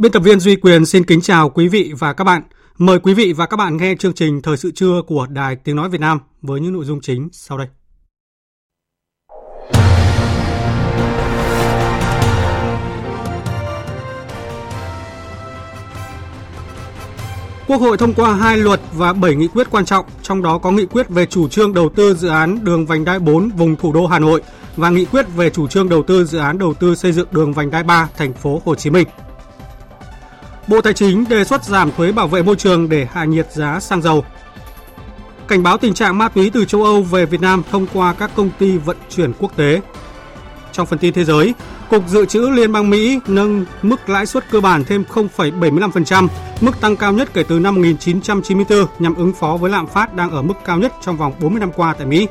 Biên tập viên Duy Quyền xin kính chào quý vị và các bạn. Mời quý vị và các bạn nghe chương trình Thời sự trưa của Đài Tiếng Nói Việt Nam với những nội dung chính sau đây. Quốc hội thông qua hai luật và 7 nghị quyết quan trọng, trong đó có nghị quyết về chủ trương đầu tư dự án đường vành đai 4 vùng thủ đô Hà Nội và nghị quyết về chủ trương đầu tư dự án đầu tư xây dựng đường vành đai 3 thành phố Hồ Chí Minh. Bộ Tài chính đề xuất giảm thuế bảo vệ môi trường để hạ nhiệt giá xăng dầu. Cảnh báo tình trạng ma túy từ châu Âu về Việt Nam thông qua các công ty vận chuyển quốc tế. Trong phần tin thế giới, Cục Dự trữ Liên bang Mỹ nâng mức lãi suất cơ bản thêm 0,75%, mức tăng cao nhất kể từ năm 1994 nhằm ứng phó với lạm phát đang ở mức cao nhất trong vòng 40 năm qua tại Mỹ.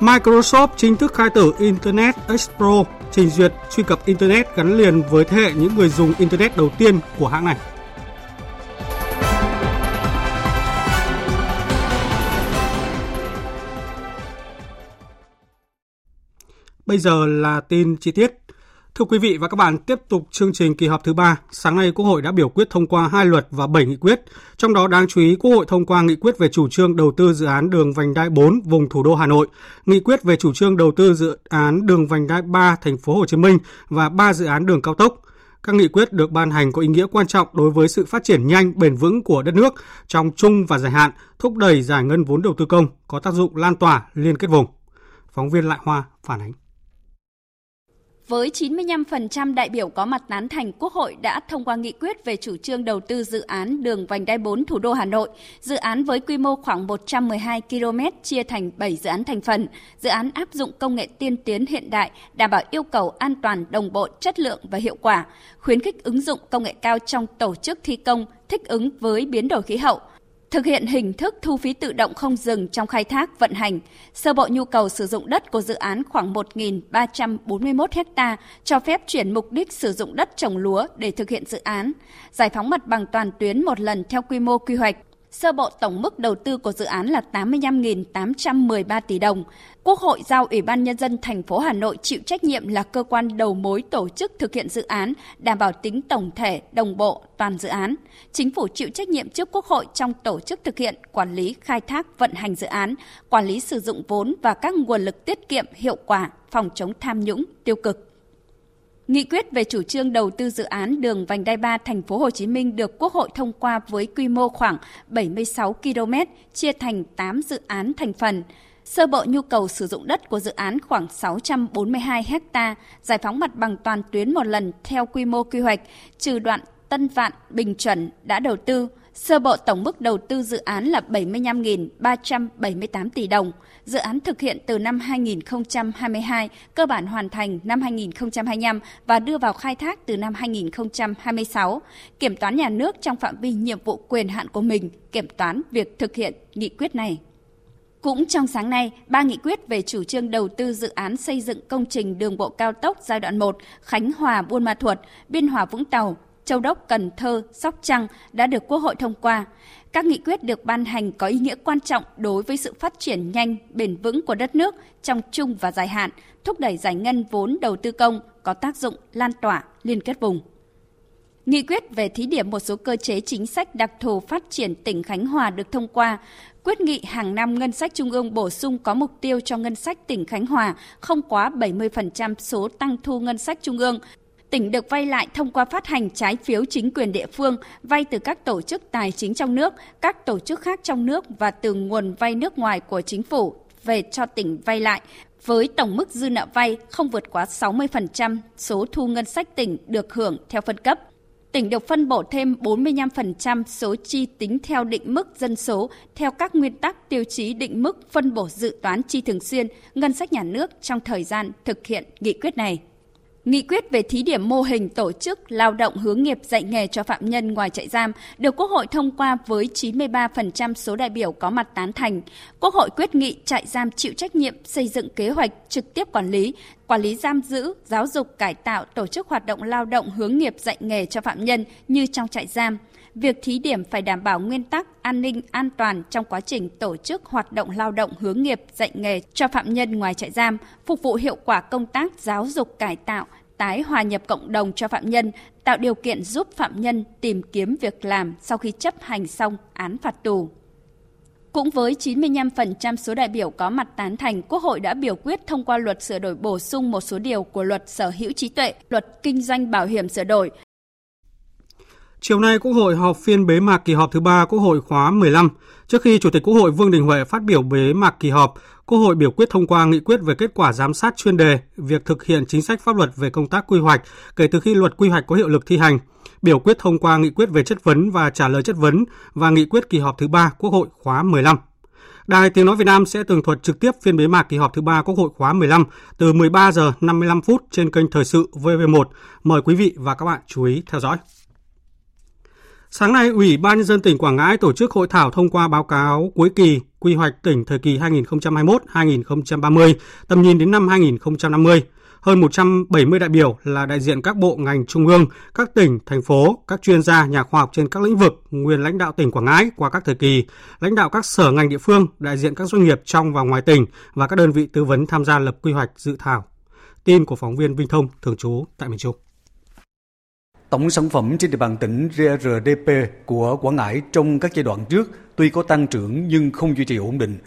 Microsoft chính thức khai tử Internet Explorer trình duyệt truy cập Internet gắn liền với thế hệ những người dùng Internet đầu tiên của hãng này. Bây giờ là tin chi tiết. Thưa quý vị và các bạn, tiếp tục chương trình kỳ họp thứ ba. Sáng nay, Quốc hội đã biểu quyết thông qua hai luật và 7 nghị quyết. Trong đó đáng chú ý, Quốc hội thông qua nghị quyết về chủ trương đầu tư dự án đường vành đai 4 vùng thủ đô Hà Nội, nghị quyết về chủ trương đầu tư dự án đường vành đai 3 thành phố Hồ Chí Minh và 3 dự án đường cao tốc. Các nghị quyết được ban hành có ý nghĩa quan trọng đối với sự phát triển nhanh, bền vững của đất nước trong trung và dài hạn, thúc đẩy giải ngân vốn đầu tư công, có tác dụng lan tỏa, liên kết vùng. Phóng viên Lại Hoa phản ánh. Với 95% đại biểu có mặt tán thành, Quốc hội đã thông qua nghị quyết về chủ trương đầu tư dự án đường vành đai 4 thủ đô Hà Nội. Dự án với quy mô khoảng 112 km chia thành 7 dự án thành phần. Dự án áp dụng công nghệ tiên tiến hiện đại, đảm bảo yêu cầu an toàn, đồng bộ, chất lượng và hiệu quả, khuyến khích ứng dụng công nghệ cao trong tổ chức thi công, thích ứng với biến đổi khí hậu, thực hiện hình thức thu phí tự động không dừng trong khai thác vận hành. Sơ bộ nhu cầu sử dụng đất của dự án khoảng 1.341 ha, cho phép chuyển mục đích sử dụng đất trồng lúa để thực hiện dự án. Giải phóng mặt bằng toàn tuyến một lần theo quy mô quy hoạch. Sơ bộ tổng mức đầu tư của dự án là 85.813 tỷ đồng. Quốc hội giao Ủy ban Nhân dân thành phố Hà Nội chịu trách nhiệm là cơ quan đầu mối tổ chức thực hiện dự án, đảm bảo tính tổng thể, đồng bộ, toàn dự án. Chính phủ chịu trách nhiệm trước Quốc hội trong tổ chức thực hiện, quản lý, khai thác, vận hành dự án, quản lý sử dụng vốn và các nguồn lực tiết kiệm, hiệu quả, phòng chống tham nhũng, tiêu cực. Nghị quyết về chủ trương đầu tư dự án đường vành đai 3 thành phố Hồ Chí Minh được Quốc hội thông qua với quy mô khoảng 76 km, chia thành 8 dự án thành phần. Sơ bộ nhu cầu sử dụng đất của dự án khoảng 642 ha, giải phóng mặt bằng toàn tuyến một lần theo quy mô quy hoạch, trừ đoạn Tân Vạn, Bình Chuẩn đã đầu tư. Sơ bộ tổng mức đầu tư dự án là 75.378 tỷ đồng. Dự án thực hiện từ năm 2022, cơ bản hoàn thành năm 2025 và đưa vào khai thác từ năm 2026. Kiểm toán nhà nước trong phạm vi nhiệm vụ quyền hạn của mình kiểm toán việc thực hiện nghị quyết này. Cũng trong sáng nay, ba nghị quyết về chủ trương đầu tư dự án xây dựng công trình đường bộ cao tốc giai đoạn 1 Khánh Hòa Buôn Ma Thuột, Biên Hòa Vũng Tàu, Châu Đốc, Cần Thơ, Sóc Trăng đã được Quốc hội thông qua. Các nghị quyết được ban hành có ý nghĩa quan trọng đối với sự phát triển nhanh, bền vững của đất nước trong chung và dài hạn, thúc đẩy giải ngân vốn đầu tư công có tác dụng lan tỏa, liên kết vùng. Nghị quyết về thí điểm một số cơ chế chính sách đặc thù phát triển tỉnh Khánh Hòa được thông qua. Quyết nghị hàng năm ngân sách trung ương bổ sung có mục tiêu cho ngân sách tỉnh Khánh Hòa không quá 70% số tăng thu ngân sách trung ương tỉnh được vay lại thông qua phát hành trái phiếu chính quyền địa phương, vay từ các tổ chức tài chính trong nước, các tổ chức khác trong nước và từ nguồn vay nước ngoài của chính phủ về cho tỉnh vay lại với tổng mức dư nợ vay không vượt quá 60% số thu ngân sách tỉnh được hưởng theo phân cấp. Tỉnh được phân bổ thêm 45% số chi tính theo định mức dân số theo các nguyên tắc tiêu chí định mức phân bổ dự toán chi thường xuyên ngân sách nhà nước trong thời gian thực hiện nghị quyết này. Nghị quyết về thí điểm mô hình tổ chức lao động hướng nghiệp dạy nghề cho phạm nhân ngoài trại giam được Quốc hội thông qua với 93% số đại biểu có mặt tán thành. Quốc hội quyết nghị trại giam chịu trách nhiệm xây dựng kế hoạch trực tiếp quản lý, quản lý giam giữ, giáo dục cải tạo, tổ chức hoạt động lao động hướng nghiệp dạy nghề cho phạm nhân như trong trại giam – việc thí điểm phải đảm bảo nguyên tắc an ninh an toàn trong quá trình tổ chức hoạt động lao động hướng nghiệp dạy nghề cho phạm nhân ngoài trại giam, phục vụ hiệu quả công tác giáo dục cải tạo, tái hòa nhập cộng đồng cho phạm nhân, tạo điều kiện giúp phạm nhân tìm kiếm việc làm sau khi chấp hành xong án phạt tù. Cũng với 95% số đại biểu có mặt tán thành, Quốc hội đã biểu quyết thông qua luật sửa đổi bổ sung một số điều của luật sở hữu trí tuệ, luật kinh doanh bảo hiểm sửa đổi, Chiều nay, Quốc hội họp phiên bế mạc kỳ họp thứ ba Quốc hội khóa 15. Trước khi Chủ tịch Quốc hội Vương Đình Huệ phát biểu bế mạc kỳ họp, Quốc hội biểu quyết thông qua nghị quyết về kết quả giám sát chuyên đề việc thực hiện chính sách pháp luật về công tác quy hoạch kể từ khi luật quy hoạch có hiệu lực thi hành, biểu quyết thông qua nghị quyết về chất vấn và trả lời chất vấn và nghị quyết kỳ họp thứ ba Quốc hội khóa 15. Đài Tiếng Nói Việt Nam sẽ tường thuật trực tiếp phiên bế mạc kỳ họp thứ ba Quốc hội khóa 15 từ 13 giờ 55 phút trên kênh Thời sự VV1. Mời quý vị và các bạn chú ý theo dõi. Sáng nay, Ủy ban nhân dân tỉnh Quảng Ngãi tổ chức hội thảo thông qua báo cáo cuối kỳ quy hoạch tỉnh thời kỳ 2021-2030, tầm nhìn đến năm 2050. Hơn 170 đại biểu là đại diện các bộ ngành trung ương, các tỉnh, thành phố, các chuyên gia, nhà khoa học trên các lĩnh vực, nguyên lãnh đạo tỉnh Quảng Ngãi qua các thời kỳ, lãnh đạo các sở ngành địa phương, đại diện các doanh nghiệp trong và ngoài tỉnh và các đơn vị tư vấn tham gia lập quy hoạch dự thảo. Tin của phóng viên Vinh Thông thường trú tại miền Trung. Tổng sản phẩm trên địa bàn tỉnh GRDP của Quảng Ngãi trong các giai đoạn trước tuy có tăng trưởng nhưng không duy trì ổn định.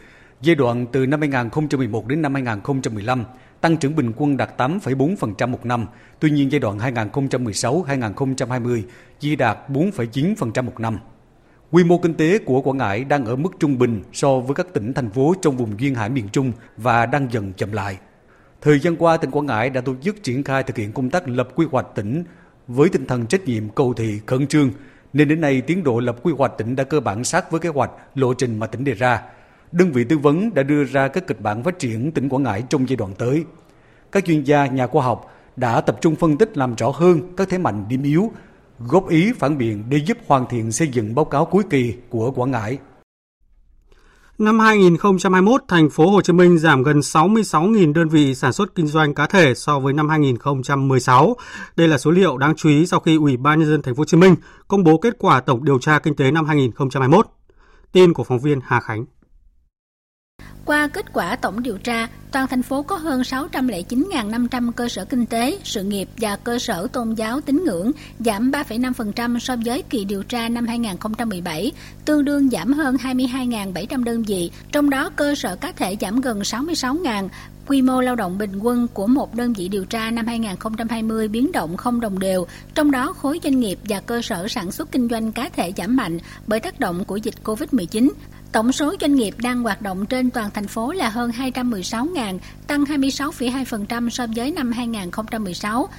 Giai đoạn từ năm 2011 đến năm 2015, tăng trưởng bình quân đạt 8,4% một năm. Tuy nhiên giai đoạn 2016-2020 chỉ đạt 4,9% một năm. Quy mô kinh tế của Quảng Ngãi đang ở mức trung bình so với các tỉnh thành phố trong vùng duyên hải miền Trung và đang dần chậm lại. Thời gian qua, tỉnh Quảng Ngãi đã tổ chức triển khai thực hiện công tác lập quy hoạch tỉnh với tinh thần trách nhiệm cầu thị khẩn trương, nên đến nay tiến độ lập quy hoạch tỉnh đã cơ bản sát với kế hoạch, lộ trình mà tỉnh đề ra. Đơn vị tư vấn đã đưa ra các kịch bản phát triển tỉnh Quảng Ngãi trong giai đoạn tới. Các chuyên gia, nhà khoa học đã tập trung phân tích làm rõ hơn các thế mạnh điểm yếu, góp ý phản biện để giúp hoàn thiện xây dựng báo cáo cuối kỳ của Quảng Ngãi. Năm 2021, thành phố Hồ Chí Minh giảm gần 66.000 đơn vị sản xuất kinh doanh cá thể so với năm 2016. Đây là số liệu đáng chú ý sau khi Ủy ban nhân dân thành phố Hồ Chí Minh công bố kết quả tổng điều tra kinh tế năm 2021. Tin của phóng viên Hà Khánh. Qua kết quả tổng điều tra, toàn thành phố có hơn 609.500 cơ sở kinh tế, sự nghiệp và cơ sở tôn giáo tín ngưỡng, giảm 3,5% so với kỳ điều tra năm 2017, tương đương giảm hơn 22.700 đơn vị, trong đó cơ sở cá thể giảm gần 66.000, Quy mô lao động bình quân của một đơn vị điều tra năm 2020 biến động không đồng đều, trong đó khối doanh nghiệp và cơ sở sản xuất kinh doanh cá thể giảm mạnh bởi tác động của dịch COVID-19. Tổng số doanh nghiệp đang hoạt động trên toàn thành phố là hơn 216.000, tăng 26,2% so với năm 2016.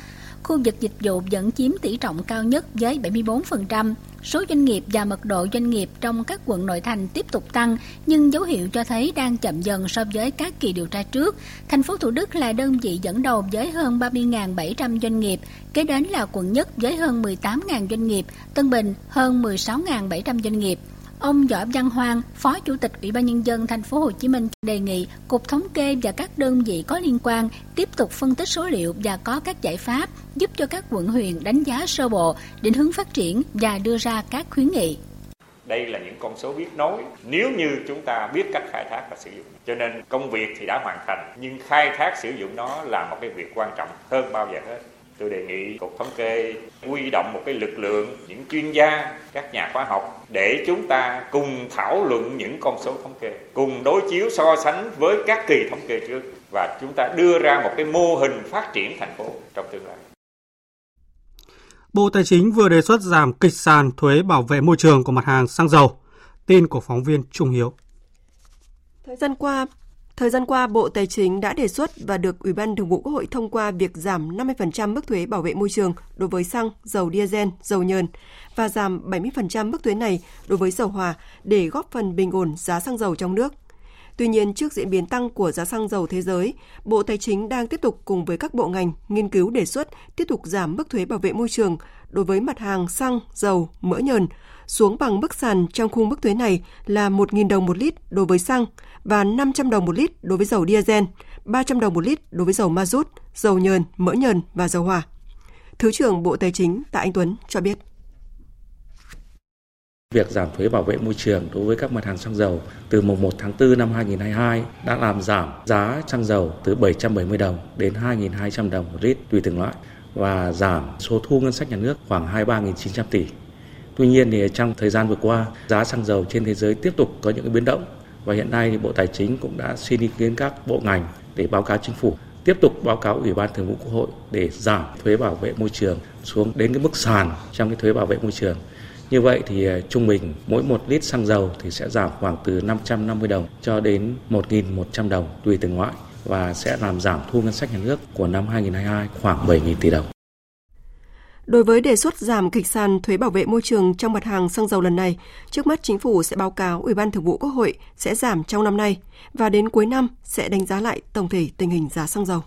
Khu vực dịch vụ vẫn chiếm tỷ trọng cao nhất với 74%. Số doanh nghiệp và mật độ doanh nghiệp trong các quận nội thành tiếp tục tăng, nhưng dấu hiệu cho thấy đang chậm dần so với các kỳ điều tra trước. Thành phố Thủ Đức là đơn vị dẫn đầu với hơn 30.700 doanh nghiệp, kế đến là quận Nhất với hơn 18.000 doanh nghiệp, Tân Bình hơn 16.700 doanh nghiệp. Ông Võ Văn Hoàng, Phó Chủ tịch Ủy ban nhân dân thành phố Hồ Chí Minh đề nghị Cục Thống kê và các đơn vị có liên quan tiếp tục phân tích số liệu và có các giải pháp giúp cho các quận huyện đánh giá sơ bộ, định hướng phát triển và đưa ra các khuyến nghị. Đây là những con số biết nói nếu như chúng ta biết cách khai thác và sử dụng. Cho nên công việc thì đã hoàn thành nhưng khai thác sử dụng nó là một cái việc quan trọng hơn bao giờ hết tôi đề nghị cục thống kê huy động một cái lực lượng những chuyên gia các nhà khoa học để chúng ta cùng thảo luận những con số thống kê cùng đối chiếu so sánh với các kỳ thống kê trước và chúng ta đưa ra một cái mô hình phát triển thành phố trong tương lai Bộ Tài chính vừa đề xuất giảm kịch sàn thuế bảo vệ môi trường của mặt hàng xăng dầu. Tin của phóng viên Trung Hiếu. Thời gian qua, Thời gian qua, Bộ Tài chính đã đề xuất và được Ủy ban Thường vụ Quốc hội thông qua việc giảm 50% mức thuế bảo vệ môi trường đối với xăng, dầu diesel, dầu nhờn và giảm 70% mức thuế này đối với dầu hòa để góp phần bình ổn giá xăng dầu trong nước. Tuy nhiên, trước diễn biến tăng của giá xăng dầu thế giới, Bộ Tài chính đang tiếp tục cùng với các bộ ngành nghiên cứu đề xuất tiếp tục giảm mức thuế bảo vệ môi trường đối với mặt hàng xăng, dầu, mỡ nhờn xuống bằng mức sàn trong khung mức thuế này là 1.000 đồng một lít đối với xăng và 500 đồng một lít đối với dầu diesel, 300 đồng một lít đối với dầu ma rút, dầu nhờn, mỡ nhờn và dầu hỏa. Thứ trưởng Bộ Tài chính Tạ Anh Tuấn cho biết. Việc giảm thuế bảo vệ môi trường đối với các mặt hàng xăng dầu từ mùng 1 tháng 4 năm 2022 đã làm giảm giá xăng dầu từ 770 đồng đến 2.200 đồng một lít tùy từng loại và giảm số thu ngân sách nhà nước khoảng 23.900 tỷ. Tuy nhiên thì trong thời gian vừa qua, giá xăng dầu trên thế giới tiếp tục có những biến động và hiện nay thì Bộ Tài chính cũng đã xin ý kiến các bộ ngành để báo cáo chính phủ tiếp tục báo cáo Ủy ban Thường vụ Quốc hội để giảm thuế bảo vệ môi trường xuống đến cái mức sàn trong cái thuế bảo vệ môi trường. Như vậy thì à, trung bình mỗi một lít xăng dầu thì sẽ giảm khoảng từ 550 đồng cho đến 1.100 đồng tùy từng loại và sẽ làm giảm thu ngân sách nhà nước của năm 2022 khoảng 7.000 tỷ đồng. Đối với đề xuất giảm kịch sàn thuế bảo vệ môi trường trong mặt hàng xăng dầu lần này, trước mắt chính phủ sẽ báo cáo Ủy ban Thường vụ Quốc hội sẽ giảm trong năm nay và đến cuối năm sẽ đánh giá lại tổng thể tình hình giá xăng dầu.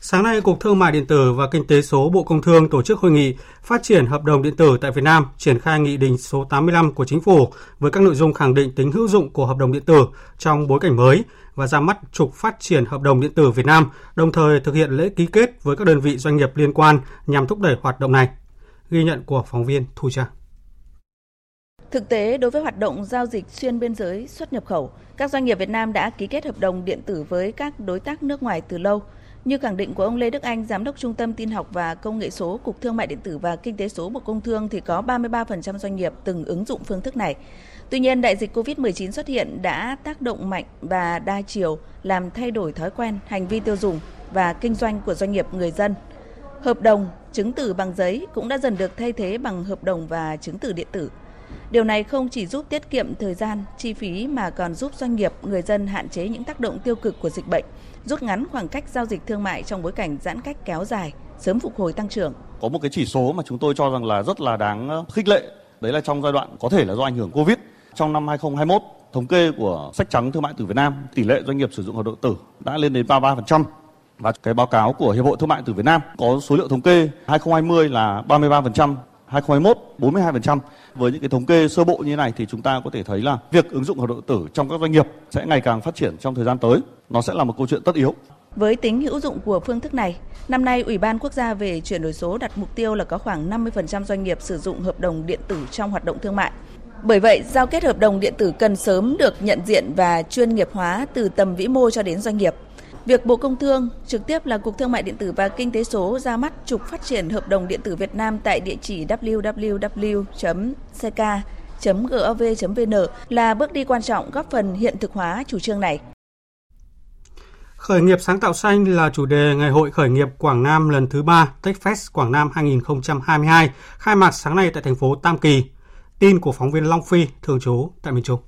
Sáng nay, Cục Thương mại điện tử và Kinh tế số Bộ Công Thương tổ chức hội nghị phát triển hợp đồng điện tử tại Việt Nam, triển khai nghị định số 85 của chính phủ với các nội dung khẳng định tính hữu dụng của hợp đồng điện tử trong bối cảnh mới và ra mắt trục phát triển hợp đồng điện tử Việt Nam, đồng thời thực hiện lễ ký kết với các đơn vị doanh nghiệp liên quan nhằm thúc đẩy hoạt động này. Ghi nhận của phóng viên Thu Trang. Thực tế, đối với hoạt động giao dịch xuyên biên giới xuất nhập khẩu, các doanh nghiệp Việt Nam đã ký kết hợp đồng điện tử với các đối tác nước ngoài từ lâu – như khẳng định của ông Lê Đức Anh, Giám đốc Trung tâm Tin học và Công nghệ số Cục Thương mại điện tử và Kinh tế số Bộ Công Thương thì có 33% doanh nghiệp từng ứng dụng phương thức này. Tuy nhiên, đại dịch COVID-19 xuất hiện đã tác động mạnh và đa chiều, làm thay đổi thói quen, hành vi tiêu dùng và kinh doanh của doanh nghiệp người dân. Hợp đồng, chứng từ bằng giấy cũng đã dần được thay thế bằng hợp đồng và chứng từ điện tử. Điều này không chỉ giúp tiết kiệm thời gian, chi phí mà còn giúp doanh nghiệp, người dân hạn chế những tác động tiêu cực của dịch bệnh, rút ngắn khoảng cách giao dịch thương mại trong bối cảnh giãn cách kéo dài, sớm phục hồi tăng trưởng. Có một cái chỉ số mà chúng tôi cho rằng là rất là đáng khích lệ, đấy là trong giai đoạn có thể là do ảnh hưởng Covid. Trong năm 2021, thống kê của sách trắng thương mại từ Việt Nam, tỷ lệ doanh nghiệp sử dụng hợp đồng tử đã lên đến 33%. Và cái báo cáo của Hiệp hội Thương mại từ Việt Nam có số liệu thống kê 2020 là 33%, 2021 42%. Với những cái thống kê sơ bộ như thế này thì chúng ta có thể thấy là việc ứng dụng hợp đồng tử trong các doanh nghiệp sẽ ngày càng phát triển trong thời gian tới. Nó sẽ là một câu chuyện tất yếu. Với tính hữu dụng của phương thức này, năm nay Ủy ban Quốc gia về chuyển đổi số đặt mục tiêu là có khoảng 50% doanh nghiệp sử dụng hợp đồng điện tử trong hoạt động thương mại. Bởi vậy, giao kết hợp đồng điện tử cần sớm được nhận diện và chuyên nghiệp hóa từ tầm vĩ mô cho đến doanh nghiệp. Việc Bộ Công Thương trực tiếp là Cục Thương mại điện tử và Kinh tế số ra mắt trục phát triển hợp đồng điện tử Việt Nam tại địa chỉ www.ck.gov.vn là bước đi quan trọng góp phần hiện thực hóa chủ trương này. Khởi nghiệp sáng tạo xanh là chủ đề Ngày hội khởi nghiệp Quảng Nam lần thứ 3 TechFest Quảng Nam 2022 khai mạc sáng nay tại thành phố Tam Kỳ. Tin của phóng viên Long Phi, thường trú tại miền Trung.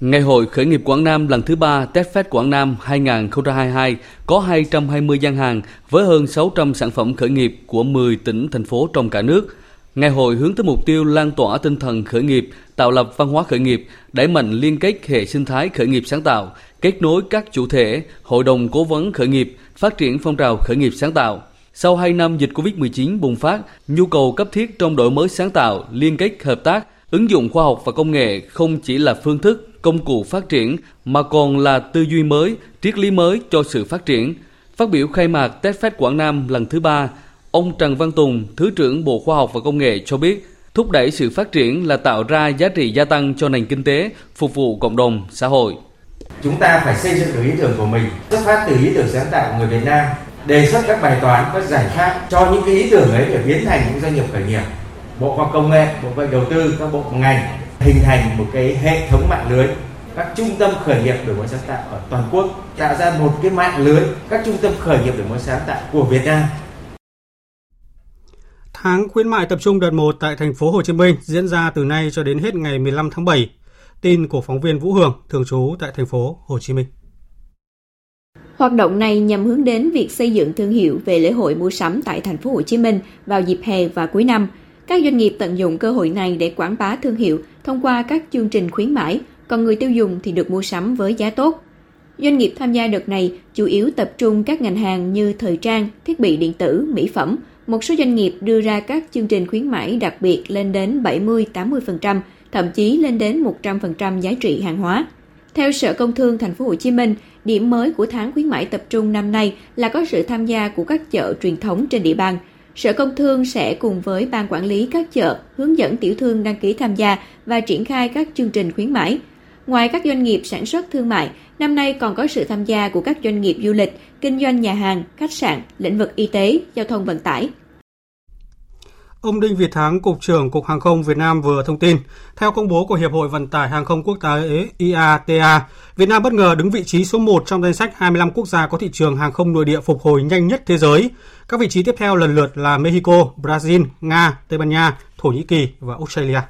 Ngày hội khởi nghiệp Quảng Nam lần thứ 3 TechFest Quảng Nam 2022 có 220 gian hàng với hơn 600 sản phẩm khởi nghiệp của 10 tỉnh, thành phố trong cả nước. Ngày hội hướng tới mục tiêu lan tỏa tinh thần khởi nghiệp, tạo lập văn hóa khởi nghiệp, đẩy mạnh liên kết hệ sinh thái khởi nghiệp sáng tạo, kết nối các chủ thể, hội đồng cố vấn khởi nghiệp, phát triển phong trào khởi nghiệp sáng tạo. Sau 2 năm dịch Covid-19 bùng phát, nhu cầu cấp thiết trong đổi mới sáng tạo, liên kết hợp tác, ứng dụng khoa học và công nghệ không chỉ là phương thức công cụ phát triển mà còn là tư duy mới, triết lý mới cho sự phát triển. Phát biểu khai mạc TechFest Quảng Nam lần thứ ba, ông Trần Văn Tùng, Thứ trưởng Bộ Khoa học và Công nghệ cho biết, thúc đẩy sự phát triển là tạo ra giá trị gia tăng cho nền kinh tế, phục vụ cộng đồng, xã hội. Chúng ta phải xây dựng được ý tưởng của mình, xuất phát từ ý tưởng sáng tạo của người Việt Nam, đề xuất các bài toán, các giải pháp cho những cái ý tưởng ấy để biến thành những doanh nghiệp khởi nghiệp. Bộ Khoa Công nghệ, Bộ Kế Đầu tư, các bộ ngành hình thành một cái hệ thống mạng lưới các trung tâm khởi nghiệp đổi mới sáng tạo ở toàn quốc tạo ra một cái mạng lưới các trung tâm khởi nghiệp đổi mới sáng tạo của Việt Nam. Tháng khuyến mại tập trung đợt 1 tại thành phố Hồ Chí Minh diễn ra từ nay cho đến hết ngày 15 tháng 7. Tin của phóng viên Vũ Hường, thường trú tại thành phố Hồ Chí Minh. Hoạt động này nhằm hướng đến việc xây dựng thương hiệu về lễ hội mua sắm tại thành phố Hồ Chí Minh vào dịp hè và cuối năm. Các doanh nghiệp tận dụng cơ hội này để quảng bá thương hiệu thông qua các chương trình khuyến mãi, còn người tiêu dùng thì được mua sắm với giá tốt. Doanh nghiệp tham gia đợt này chủ yếu tập trung các ngành hàng như thời trang, thiết bị điện tử, mỹ phẩm. Một số doanh nghiệp đưa ra các chương trình khuyến mãi đặc biệt lên đến 70-80%, thậm chí lên đến 100% giá trị hàng hóa. Theo Sở Công Thương Thành phố Hồ Chí Minh, điểm mới của tháng khuyến mãi tập trung năm nay là có sự tham gia của các chợ truyền thống trên địa bàn. Sở Công Thương sẽ cùng với ban quản lý các chợ hướng dẫn tiểu thương đăng ký tham gia và triển khai các chương trình khuyến mãi. Ngoài các doanh nghiệp sản xuất thương mại, năm nay còn có sự tham gia của các doanh nghiệp du lịch, kinh doanh nhà hàng, khách sạn, lĩnh vực y tế, giao thông vận tải. Ông Đinh Việt Thắng, Cục trưởng Cục Hàng không Việt Nam vừa thông tin, theo công bố của Hiệp hội Vận tải Hàng không Quốc tế IATA, Việt Nam bất ngờ đứng vị trí số 1 trong danh sách 25 quốc gia có thị trường hàng không nội địa phục hồi nhanh nhất thế giới. Các vị trí tiếp theo lần lượt là Mexico, Brazil, Nga, Tây Ban Nha, Thổ Nhĩ Kỳ và Australia.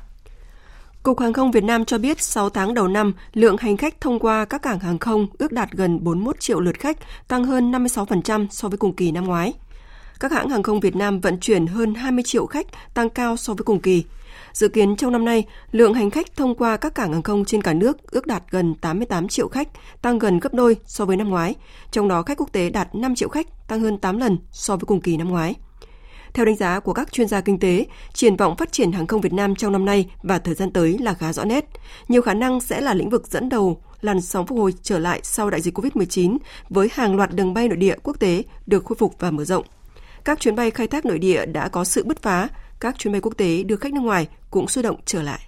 Cục Hàng không Việt Nam cho biết 6 tháng đầu năm, lượng hành khách thông qua các cảng hàng không ước đạt gần 41 triệu lượt khách, tăng hơn 56% so với cùng kỳ năm ngoái. Các hãng hàng không Việt Nam vận chuyển hơn 20 triệu khách, tăng cao so với cùng kỳ. Dự kiến trong năm nay, lượng hành khách thông qua các cảng hàng không trên cả nước ước đạt gần 88 triệu khách, tăng gần gấp đôi so với năm ngoái. Trong đó khách quốc tế đạt 5 triệu khách, tăng hơn 8 lần so với cùng kỳ năm ngoái. Theo đánh giá của các chuyên gia kinh tế, triển vọng phát triển hàng không Việt Nam trong năm nay và thời gian tới là khá rõ nét. Nhiều khả năng sẽ là lĩnh vực dẫn đầu làn sóng phục hồi trở lại sau đại dịch COVID-19 với hàng loạt đường bay nội địa quốc tế được khôi phục và mở rộng. Các chuyến bay khai thác nội địa đã có sự bứt phá, các chuyến bay quốc tế đưa khách nước ngoài cũng sôi động trở lại.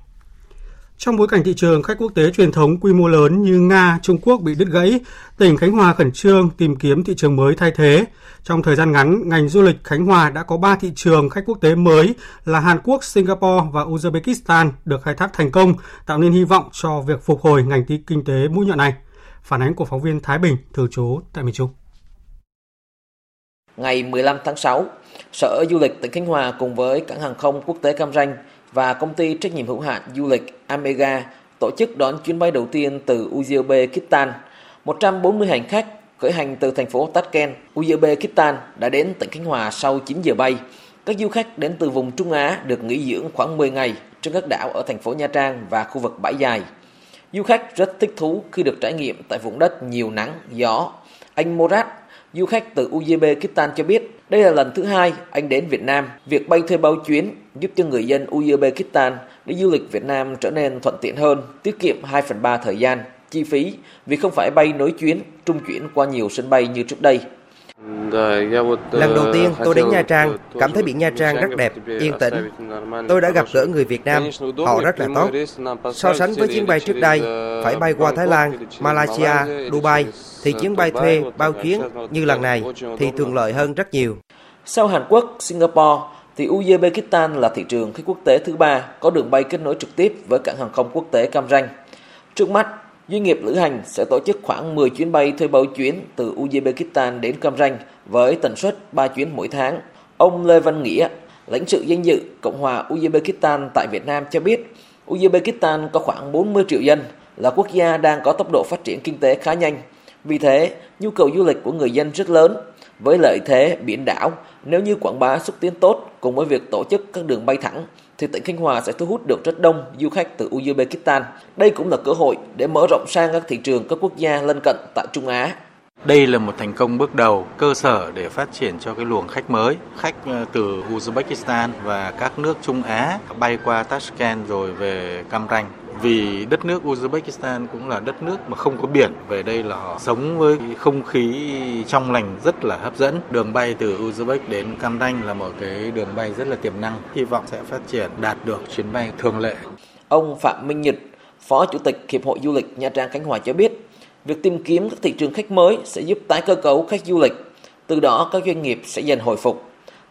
Trong bối cảnh thị trường khách quốc tế truyền thống quy mô lớn như Nga, Trung Quốc bị đứt gãy, tỉnh Khánh Hòa khẩn trương tìm kiếm thị trường mới thay thế. Trong thời gian ngắn, ngành du lịch Khánh Hòa đã có 3 thị trường khách quốc tế mới là Hàn Quốc, Singapore và Uzbekistan được khai thác thành công, tạo nên hy vọng cho việc phục hồi ngành kinh tế mũi nhọn này. Phản ánh của phóng viên Thái Bình, thường trú tại miền Trung. Ngày 15 tháng 6, Sở Du lịch tỉnh Khánh Hòa cùng với cảng hàng không quốc tế Cam Ranh và công ty trách nhiệm hữu hạn du lịch Amega tổ chức đón chuyến bay đầu tiên từ Uzbekistan. 140 hành khách khởi hành từ thành phố Tashkent, Uzbekistan đã đến tỉnh Khánh Hòa sau 9 giờ bay. Các du khách đến từ vùng Trung Á được nghỉ dưỡng khoảng 10 ngày trên các đảo ở thành phố Nha Trang và khu vực bãi dài. Du khách rất thích thú khi được trải nghiệm tại vùng đất nhiều nắng, gió. Anh Morat, du khách từ Uzbekistan cho biết đây là lần thứ hai anh đến Việt Nam. Việc bay thuê bao chuyến giúp cho người dân Uzbekistan đi du lịch Việt Nam trở nên thuận tiện hơn, tiết kiệm 2 phần 3 thời gian, chi phí vì không phải bay nối chuyến, trung chuyển qua nhiều sân bay như trước đây. Lần đầu tiên tôi đến Nha Trang, cảm thấy biển Nha Trang rất đẹp, yên tĩnh. Tôi đã gặp gỡ người Việt Nam, họ rất là tốt. So sánh với chuyến bay trước đây, phải bay qua Thái Lan, Malaysia, Dubai, thì chuyến bay thuê bao chuyến như lần này thì thuận lợi hơn rất nhiều. Sau Hàn Quốc, Singapore, thì Uzbekistan là thị trường khách quốc tế thứ ba có đường bay kết nối trực tiếp với cảng hàng không quốc tế Cam Ranh. Trước mắt, doanh nghiệp lữ hành sẽ tổ chức khoảng 10 chuyến bay thuê bao chuyến từ Uzbekistan đến Cam Ranh với tần suất 3 chuyến mỗi tháng. Ông Lê Văn Nghĩa, lãnh sự danh dự Cộng hòa Uzbekistan tại Việt Nam cho biết, Uzbekistan có khoảng 40 triệu dân, là quốc gia đang có tốc độ phát triển kinh tế khá nhanh. Vì thế, nhu cầu du lịch của người dân rất lớn. Với lợi thế biển đảo, nếu như quảng bá xúc tiến tốt cùng với việc tổ chức các đường bay thẳng, thì tỉnh Khánh Hòa sẽ thu hút được rất đông du khách từ Uzbekistan. Đây cũng là cơ hội để mở rộng sang các thị trường các quốc gia lân cận tại Trung Á. Đây là một thành công bước đầu, cơ sở để phát triển cho cái luồng khách mới, khách từ Uzbekistan và các nước Trung Á bay qua Tashkent rồi về Cam Ranh. Vì đất nước Uzbekistan cũng là đất nước mà không có biển, về đây là họ sống với không khí trong lành rất là hấp dẫn. Đường bay từ Uzbek đến Cam Ranh là một cái đường bay rất là tiềm năng, hy vọng sẽ phát triển đạt được chuyến bay thường lệ. Ông Phạm Minh Nhật, Phó Chủ tịch Hiệp hội Du lịch Nha Trang Khánh Hòa cho biết, Việc tìm kiếm các thị trường khách mới sẽ giúp tái cơ cấu khách du lịch, từ đó các doanh nghiệp sẽ dần hồi phục.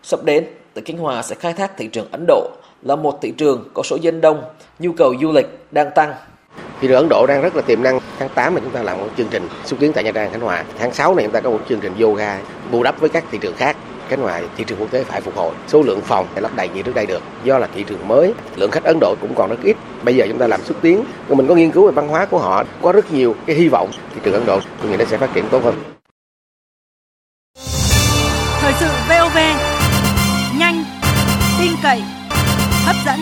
Sắp đến, tỉnh Khánh Hòa sẽ khai thác thị trường Ấn Độ là một thị trường có số dân đông, nhu cầu du lịch đang tăng. Thị trường Ấn Độ đang rất là tiềm năng. Tháng 8 này chúng ta làm một chương trình xúc tiến tại Nha Trang Khánh Hòa. Tháng 6 này chúng ta có một chương trình yoga bù đắp với các thị trường khác. Cái ngoài thị trường quốc tế phải phục hồi, số lượng phòng phải lấp đầy như trước đây được. Do là thị trường mới, lượng khách Ấn Độ cũng còn rất ít. Bây giờ chúng ta làm xúc tiến, mình có nghiên cứu về văn hóa của họ, có rất nhiều cái hy vọng thị trường Ấn Độ tôi nghĩ nó sẽ phát triển tốt hơn. Thời sự VOV, nhanh, tin cậy, hấp dẫn.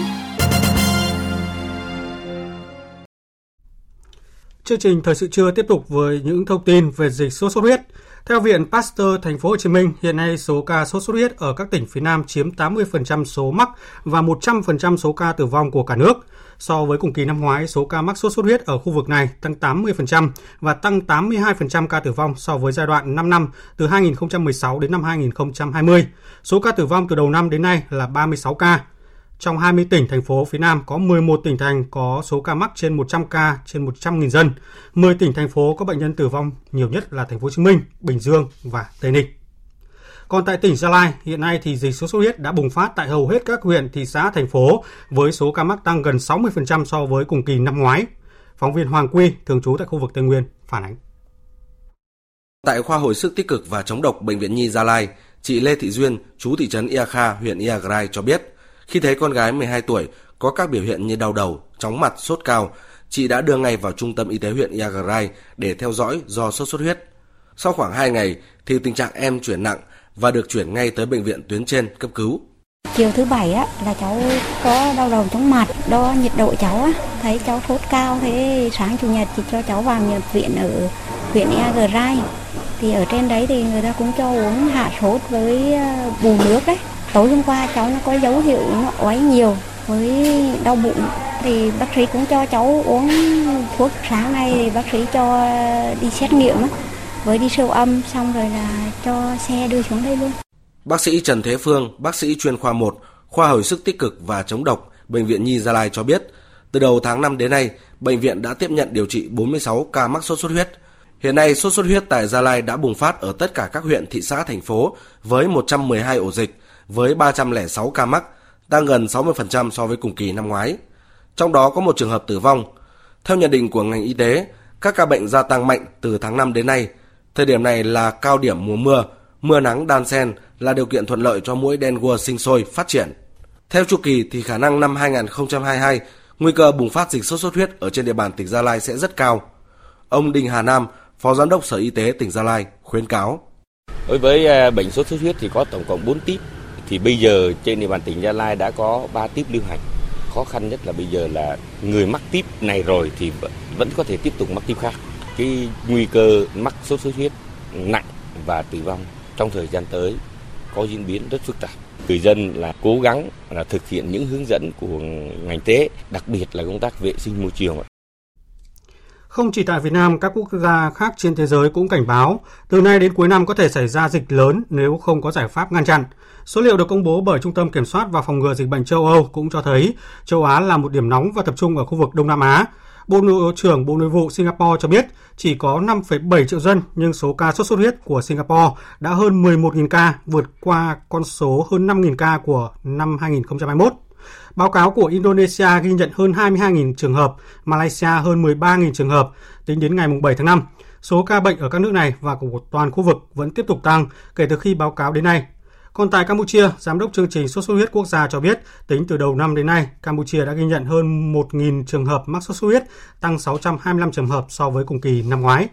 Chương trình thời sự trưa tiếp tục với những thông tin về dịch sốt xuất huyết. Theo Viện Pasteur Thành phố Hồ Chí Minh, hiện nay số ca sốt xuất huyết ở các tỉnh phía Nam chiếm 80% số mắc và 100% số ca tử vong của cả nước. So với cùng kỳ năm ngoái, số ca mắc sốt xuất huyết ở khu vực này tăng 80% và tăng 82% ca tử vong so với giai đoạn 5 năm từ 2016 đến năm 2020. Số ca tử vong từ đầu năm đến nay là 36 ca. Trong 20 tỉnh, thành phố phía Nam có 11 tỉnh thành có số ca mắc trên 100 ca trên 100.000 dân. 10 tỉnh, thành phố có bệnh nhân tử vong nhiều nhất là thành phố Hồ Chí Minh, Bình Dương và Tây Ninh. Còn tại tỉnh Gia Lai, hiện nay thì dịch sốt xuất huyết đã bùng phát tại hầu hết các huyện, thị xã, thành phố với số ca mắc tăng gần 60% so với cùng kỳ năm ngoái. Phóng viên Hoàng Quy, thường trú tại khu vực Tây Nguyên, phản ánh. Tại khoa hồi sức tích cực và chống độc Bệnh viện Nhi Gia Lai, chị Lê Thị Duyên, chú thị trấn Ia Kha, huyện ia grai cho biết, khi thấy con gái 12 tuổi có các biểu hiện như đau đầu, chóng mặt, sốt cao, chị đã đưa ngay vào trung tâm y tế huyện Iagrai để theo dõi do sốt xuất huyết. Sau khoảng 2 ngày thì tình trạng em chuyển nặng và được chuyển ngay tới bệnh viện tuyến trên cấp cứu. Chiều thứ bảy á là cháu có đau đầu chóng mặt, đo nhiệt độ cháu á, thấy cháu sốt cao thế sáng chủ nhật thì cho cháu vào nhập viện ở huyện Iagrai. Thì ở trên đấy thì người ta cũng cho uống hạ sốt với ờ, bù nước đấy tối hôm qua cháu nó có dấu hiệu nó ói nhiều với đau bụng thì bác sĩ cũng cho cháu uống thuốc sáng nay thì bác sĩ cho đi xét nghiệm với đi siêu âm xong rồi là cho xe đưa xuống đây luôn. Bác sĩ Trần Thế Phương, bác sĩ chuyên khoa 1, khoa hồi sức tích cực và chống độc, Bệnh viện Nhi Gia Lai cho biết, từ đầu tháng 5 đến nay, bệnh viện đã tiếp nhận điều trị 46 ca mắc sốt xuất huyết. Hiện nay, sốt xuất huyết tại Gia Lai đã bùng phát ở tất cả các huyện, thị xã, thành phố với 112 ổ dịch, với 306 ca mắc, tăng gần 60% so với cùng kỳ năm ngoái. Trong đó có một trường hợp tử vong. Theo nhận định của ngành y tế, các ca bệnh gia tăng mạnh từ tháng 5 đến nay. Thời điểm này là cao điểm mùa mưa, mưa nắng đan xen là điều kiện thuận lợi cho mũi dengue sinh sôi phát triển. Theo chu kỳ thì khả năng năm 2022, nguy cơ bùng phát dịch sốt xuất huyết ở trên địa bàn tỉnh Gia Lai sẽ rất cao. Ông Đinh Hà Nam, Phó Giám đốc Sở Y tế tỉnh Gia Lai khuyến cáo. Đối với à, bệnh sốt xuất huyết thì có tổng cộng 4 típ thì bây giờ trên địa bàn tỉnh Gia Lai đã có 3 tiếp lưu hành. Khó khăn nhất là bây giờ là người mắc tiếp này rồi thì vẫn có thể tiếp tục mắc tiếp khác. Cái nguy cơ mắc sốt xuất huyết nặng và tử vong trong thời gian tới có diễn biến rất phức tạp. Người dân là cố gắng là thực hiện những hướng dẫn của ngành tế, đặc biệt là công tác vệ sinh môi trường. Không chỉ tại Việt Nam, các quốc gia khác trên thế giới cũng cảnh báo từ nay đến cuối năm có thể xảy ra dịch lớn nếu không có giải pháp ngăn chặn. Số liệu được công bố bởi Trung tâm Kiểm soát và Phòng ngừa Dịch bệnh châu Âu cũng cho thấy châu Á là một điểm nóng và tập trung ở khu vực Đông Nam Á. Bộ Nội trưởng Bộ Nội vụ Singapore cho biết chỉ có 5,7 triệu dân nhưng số ca sốt xuất huyết của Singapore đã hơn 11.000 ca, vượt qua con số hơn 5.000 ca của năm 2021. Báo cáo của Indonesia ghi nhận hơn 22.000 trường hợp, Malaysia hơn 13.000 trường hợp tính đến ngày 7 tháng 5. Số ca bệnh ở các nước này và của toàn khu vực vẫn tiếp tục tăng kể từ khi báo cáo đến nay. Còn tại Campuchia, Giám đốc chương trình sốt xuất huyết quốc gia cho biết, tính từ đầu năm đến nay, Campuchia đã ghi nhận hơn 1.000 trường hợp mắc sốt xuất huyết, tăng 625 trường hợp so với cùng kỳ năm ngoái.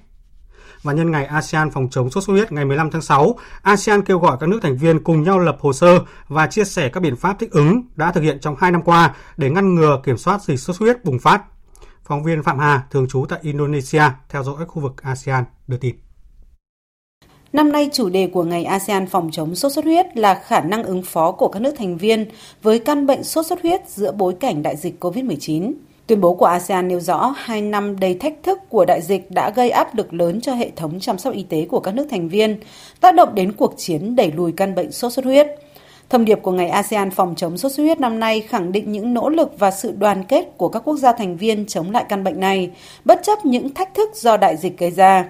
Và nhân ngày ASEAN phòng chống sốt xuất huyết ngày 15 tháng 6, ASEAN kêu gọi các nước thành viên cùng nhau lập hồ sơ và chia sẻ các biện pháp thích ứng đã thực hiện trong 2 năm qua để ngăn ngừa kiểm soát dịch sốt xuất huyết bùng phát. Phóng viên Phạm Hà, thường trú tại Indonesia, theo dõi khu vực ASEAN, đưa tin. Năm nay, chủ đề của ngày ASEAN phòng chống sốt xuất huyết là khả năng ứng phó của các nước thành viên với căn bệnh sốt xuất huyết giữa bối cảnh đại dịch COVID-19. Tuyên bố của ASEAN nêu rõ hai năm đầy thách thức của đại dịch đã gây áp lực lớn cho hệ thống chăm sóc y tế của các nước thành viên, tác động đến cuộc chiến đẩy lùi căn bệnh sốt xuất huyết. Thông điệp của ngày ASEAN phòng chống sốt xuất huyết năm nay khẳng định những nỗ lực và sự đoàn kết của các quốc gia thành viên chống lại căn bệnh này, bất chấp những thách thức do đại dịch gây ra.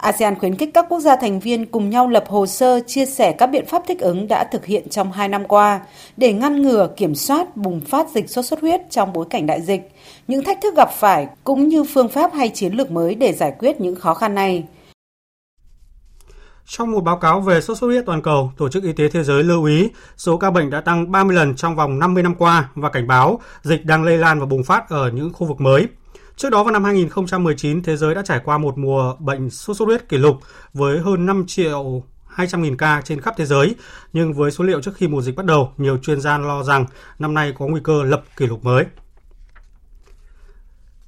ASEAN khuyến khích các quốc gia thành viên cùng nhau lập hồ sơ chia sẻ các biện pháp thích ứng đã thực hiện trong hai năm qua để ngăn ngừa kiểm soát bùng phát dịch sốt xuất huyết trong bối cảnh đại dịch, những thách thức gặp phải cũng như phương pháp hay chiến lược mới để giải quyết những khó khăn này. Trong một báo cáo về sốt xuất huyết toàn cầu, Tổ chức Y tế Thế giới lưu ý số ca bệnh đã tăng 30 lần trong vòng 50 năm qua và cảnh báo dịch đang lây lan và bùng phát ở những khu vực mới. Trước đó vào năm 2019, thế giới đã trải qua một mùa bệnh sốt xuất huyết kỷ lục với hơn 5 triệu 200.000 ca trên khắp thế giới, nhưng với số liệu trước khi mùa dịch bắt đầu, nhiều chuyên gia lo rằng năm nay có nguy cơ lập kỷ lục mới.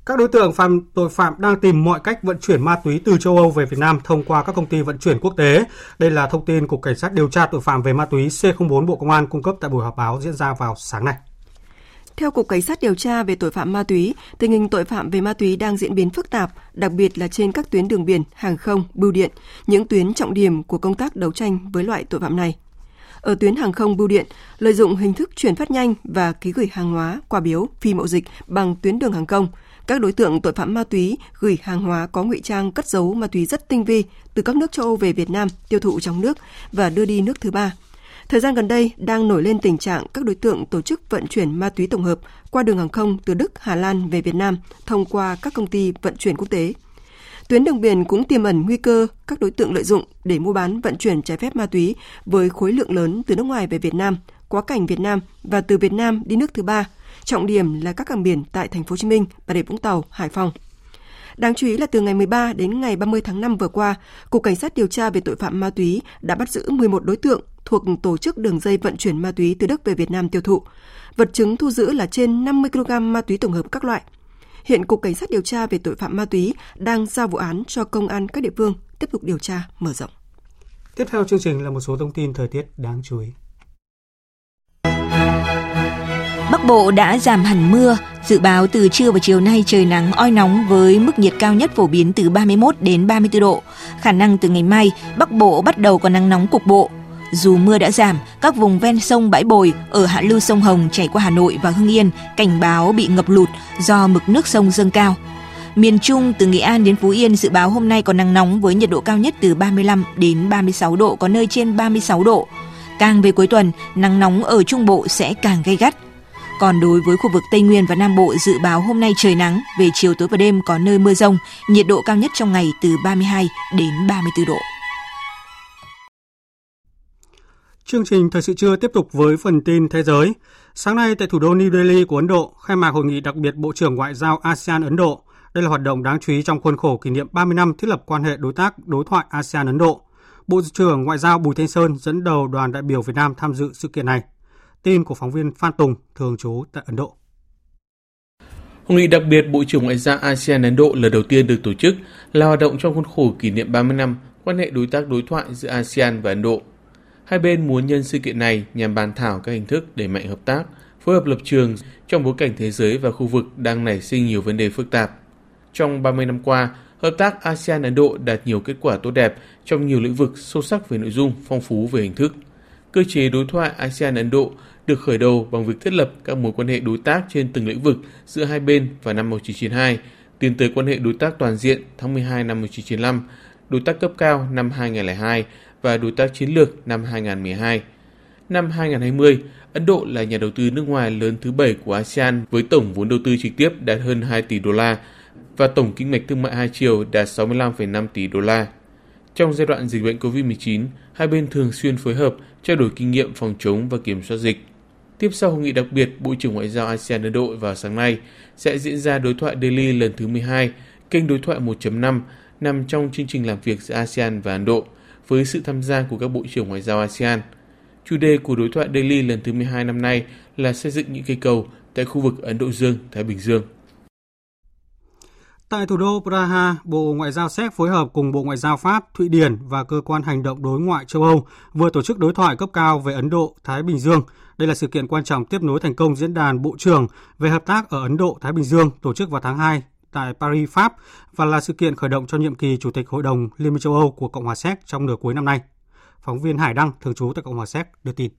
Các đối tượng phạm tội phạm đang tìm mọi cách vận chuyển ma túy từ châu Âu về Việt Nam thông qua các công ty vận chuyển quốc tế. Đây là thông tin Cục Cảnh sát điều tra tội phạm về ma túy C04 Bộ Công an cung cấp tại buổi họp báo diễn ra vào sáng nay. Theo Cục Cảnh sát điều tra về tội phạm ma túy, tình hình tội phạm về ma túy đang diễn biến phức tạp, đặc biệt là trên các tuyến đường biển, hàng không, bưu điện, những tuyến trọng điểm của công tác đấu tranh với loại tội phạm này. Ở tuyến hàng không bưu điện, lợi dụng hình thức chuyển phát nhanh và ký gửi hàng hóa, quà biếu, phi mậu dịch bằng tuyến đường hàng không, các đối tượng tội phạm ma túy gửi hàng hóa có ngụy trang cất giấu ma túy rất tinh vi từ các nước châu Âu về Việt Nam tiêu thụ trong nước và đưa đi nước thứ ba Thời gian gần đây đang nổi lên tình trạng các đối tượng tổ chức vận chuyển ma túy tổng hợp qua đường hàng không từ Đức, Hà Lan về Việt Nam thông qua các công ty vận chuyển quốc tế. Tuyến đường biển cũng tiềm ẩn nguy cơ các đối tượng lợi dụng để mua bán vận chuyển trái phép ma túy với khối lượng lớn từ nước ngoài về Việt Nam, quá cảnh Việt Nam và từ Việt Nam đi nước thứ ba. Trọng điểm là các cảng biển tại thành phố Hồ Chí Minh, Bà Rịa Vũng Tàu, Hải Phòng. Đáng chú ý là từ ngày 13 đến ngày 30 tháng 5 vừa qua, Cục Cảnh sát điều tra về tội phạm ma túy đã bắt giữ 11 đối tượng thuộc tổ chức đường dây vận chuyển ma túy từ Đức về Việt Nam tiêu thụ. Vật chứng thu giữ là trên 50 kg ma túy tổng hợp các loại. Hiện Cục Cảnh sát điều tra về tội phạm ma túy đang giao vụ án cho công an các địa phương tiếp tục điều tra mở rộng. Tiếp theo chương trình là một số thông tin thời tiết đáng chú ý. Bắc Bộ đã giảm hẳn mưa, dự báo từ trưa và chiều nay trời nắng oi nóng với mức nhiệt cao nhất phổ biến từ 31 đến 34 độ. Khả năng từ ngày mai, Bắc Bộ bắt đầu có nắng nóng cục bộ. Dù mưa đã giảm, các vùng ven sông Bãi Bồi ở hạ lưu sông Hồng chảy qua Hà Nội và Hưng Yên cảnh báo bị ngập lụt do mực nước sông dâng cao. Miền Trung từ Nghệ An đến Phú Yên dự báo hôm nay có nắng nóng với nhiệt độ cao nhất từ 35 đến 36 độ, có nơi trên 36 độ. Càng về cuối tuần, nắng nóng ở Trung Bộ sẽ càng gay gắt. Còn đối với khu vực Tây Nguyên và Nam Bộ dự báo hôm nay trời nắng, về chiều tối và đêm có nơi mưa rông, nhiệt độ cao nhất trong ngày từ 32 đến 34 độ. Chương trình Thời sự trưa tiếp tục với phần tin thế giới. Sáng nay tại thủ đô New Delhi của Ấn Độ, khai mạc hội nghị đặc biệt Bộ trưởng Ngoại giao ASEAN Ấn Độ. Đây là hoạt động đáng chú ý trong khuôn khổ kỷ niệm 30 năm thiết lập quan hệ đối tác đối thoại ASEAN Ấn Độ. Bộ trưởng Ngoại giao Bùi Thanh Sơn dẫn đầu đoàn đại biểu Việt Nam tham dự sự kiện này. Tin của phóng viên Phan Tùng, thường trú tại Ấn Độ. Hội nghị đặc biệt Bộ trưởng Ngoại giao ASEAN Ấn Độ lần đầu tiên được tổ chức là hoạt động trong khuôn khổ kỷ niệm 30 năm quan hệ đối tác đối thoại giữa ASEAN và Ấn Độ. Hai bên muốn nhân sự kiện này nhằm bàn thảo các hình thức để mạnh hợp tác, phối hợp lập trường trong bối cảnh thế giới và khu vực đang nảy sinh nhiều vấn đề phức tạp. Trong 30 năm qua, hợp tác ASEAN-Ấn Độ đạt nhiều kết quả tốt đẹp trong nhiều lĩnh vực sâu sắc về nội dung, phong phú về hình thức. Cơ chế đối thoại ASEAN-Ấn Độ được khởi đầu bằng việc thiết lập các mối quan hệ đối tác trên từng lĩnh vực giữa hai bên vào năm 1992, tiến tới quan hệ đối tác toàn diện tháng 12 năm 1995, đối tác cấp cao năm 2002 và đối tác chiến lược năm 2012. Năm 2020, Ấn Độ là nhà đầu tư nước ngoài lớn thứ bảy của ASEAN với tổng vốn đầu tư trực tiếp đạt hơn 2 tỷ đô la và tổng kinh mạch thương mại hai chiều đạt 65,5 tỷ đô la. Trong giai đoạn dịch bệnh COVID-19, hai bên thường xuyên phối hợp trao đổi kinh nghiệm phòng chống và kiểm soát dịch. Tiếp sau hội nghị đặc biệt Bộ trưởng Ngoại giao ASEAN Ấn Độ vào sáng nay sẽ diễn ra đối thoại Delhi lần thứ 12, kênh đối thoại 1.5 nằm trong chương trình làm việc giữa ASEAN và Ấn Độ với sự tham gia của các bộ trưởng ngoại giao ASEAN. Chủ đề của đối thoại Delhi lần thứ 12 năm nay là xây dựng những cây cầu tại khu vực Ấn Độ Dương, Thái Bình Dương. Tại thủ đô Praha, Bộ Ngoại giao Séc phối hợp cùng Bộ Ngoại giao Pháp, Thụy Điển và Cơ quan Hành động Đối ngoại châu Âu vừa tổ chức đối thoại cấp cao về Ấn Độ, Thái Bình Dương. Đây là sự kiện quan trọng tiếp nối thành công diễn đàn Bộ trưởng về hợp tác ở Ấn Độ, Thái Bình Dương tổ chức vào tháng 2 tại Paris, Pháp và là sự kiện khởi động cho nhiệm kỳ Chủ tịch Hội đồng Liên minh châu Âu của Cộng hòa Séc trong nửa cuối năm nay. Phóng viên Hải Đăng, thường trú tại Cộng hòa Séc, đưa tin.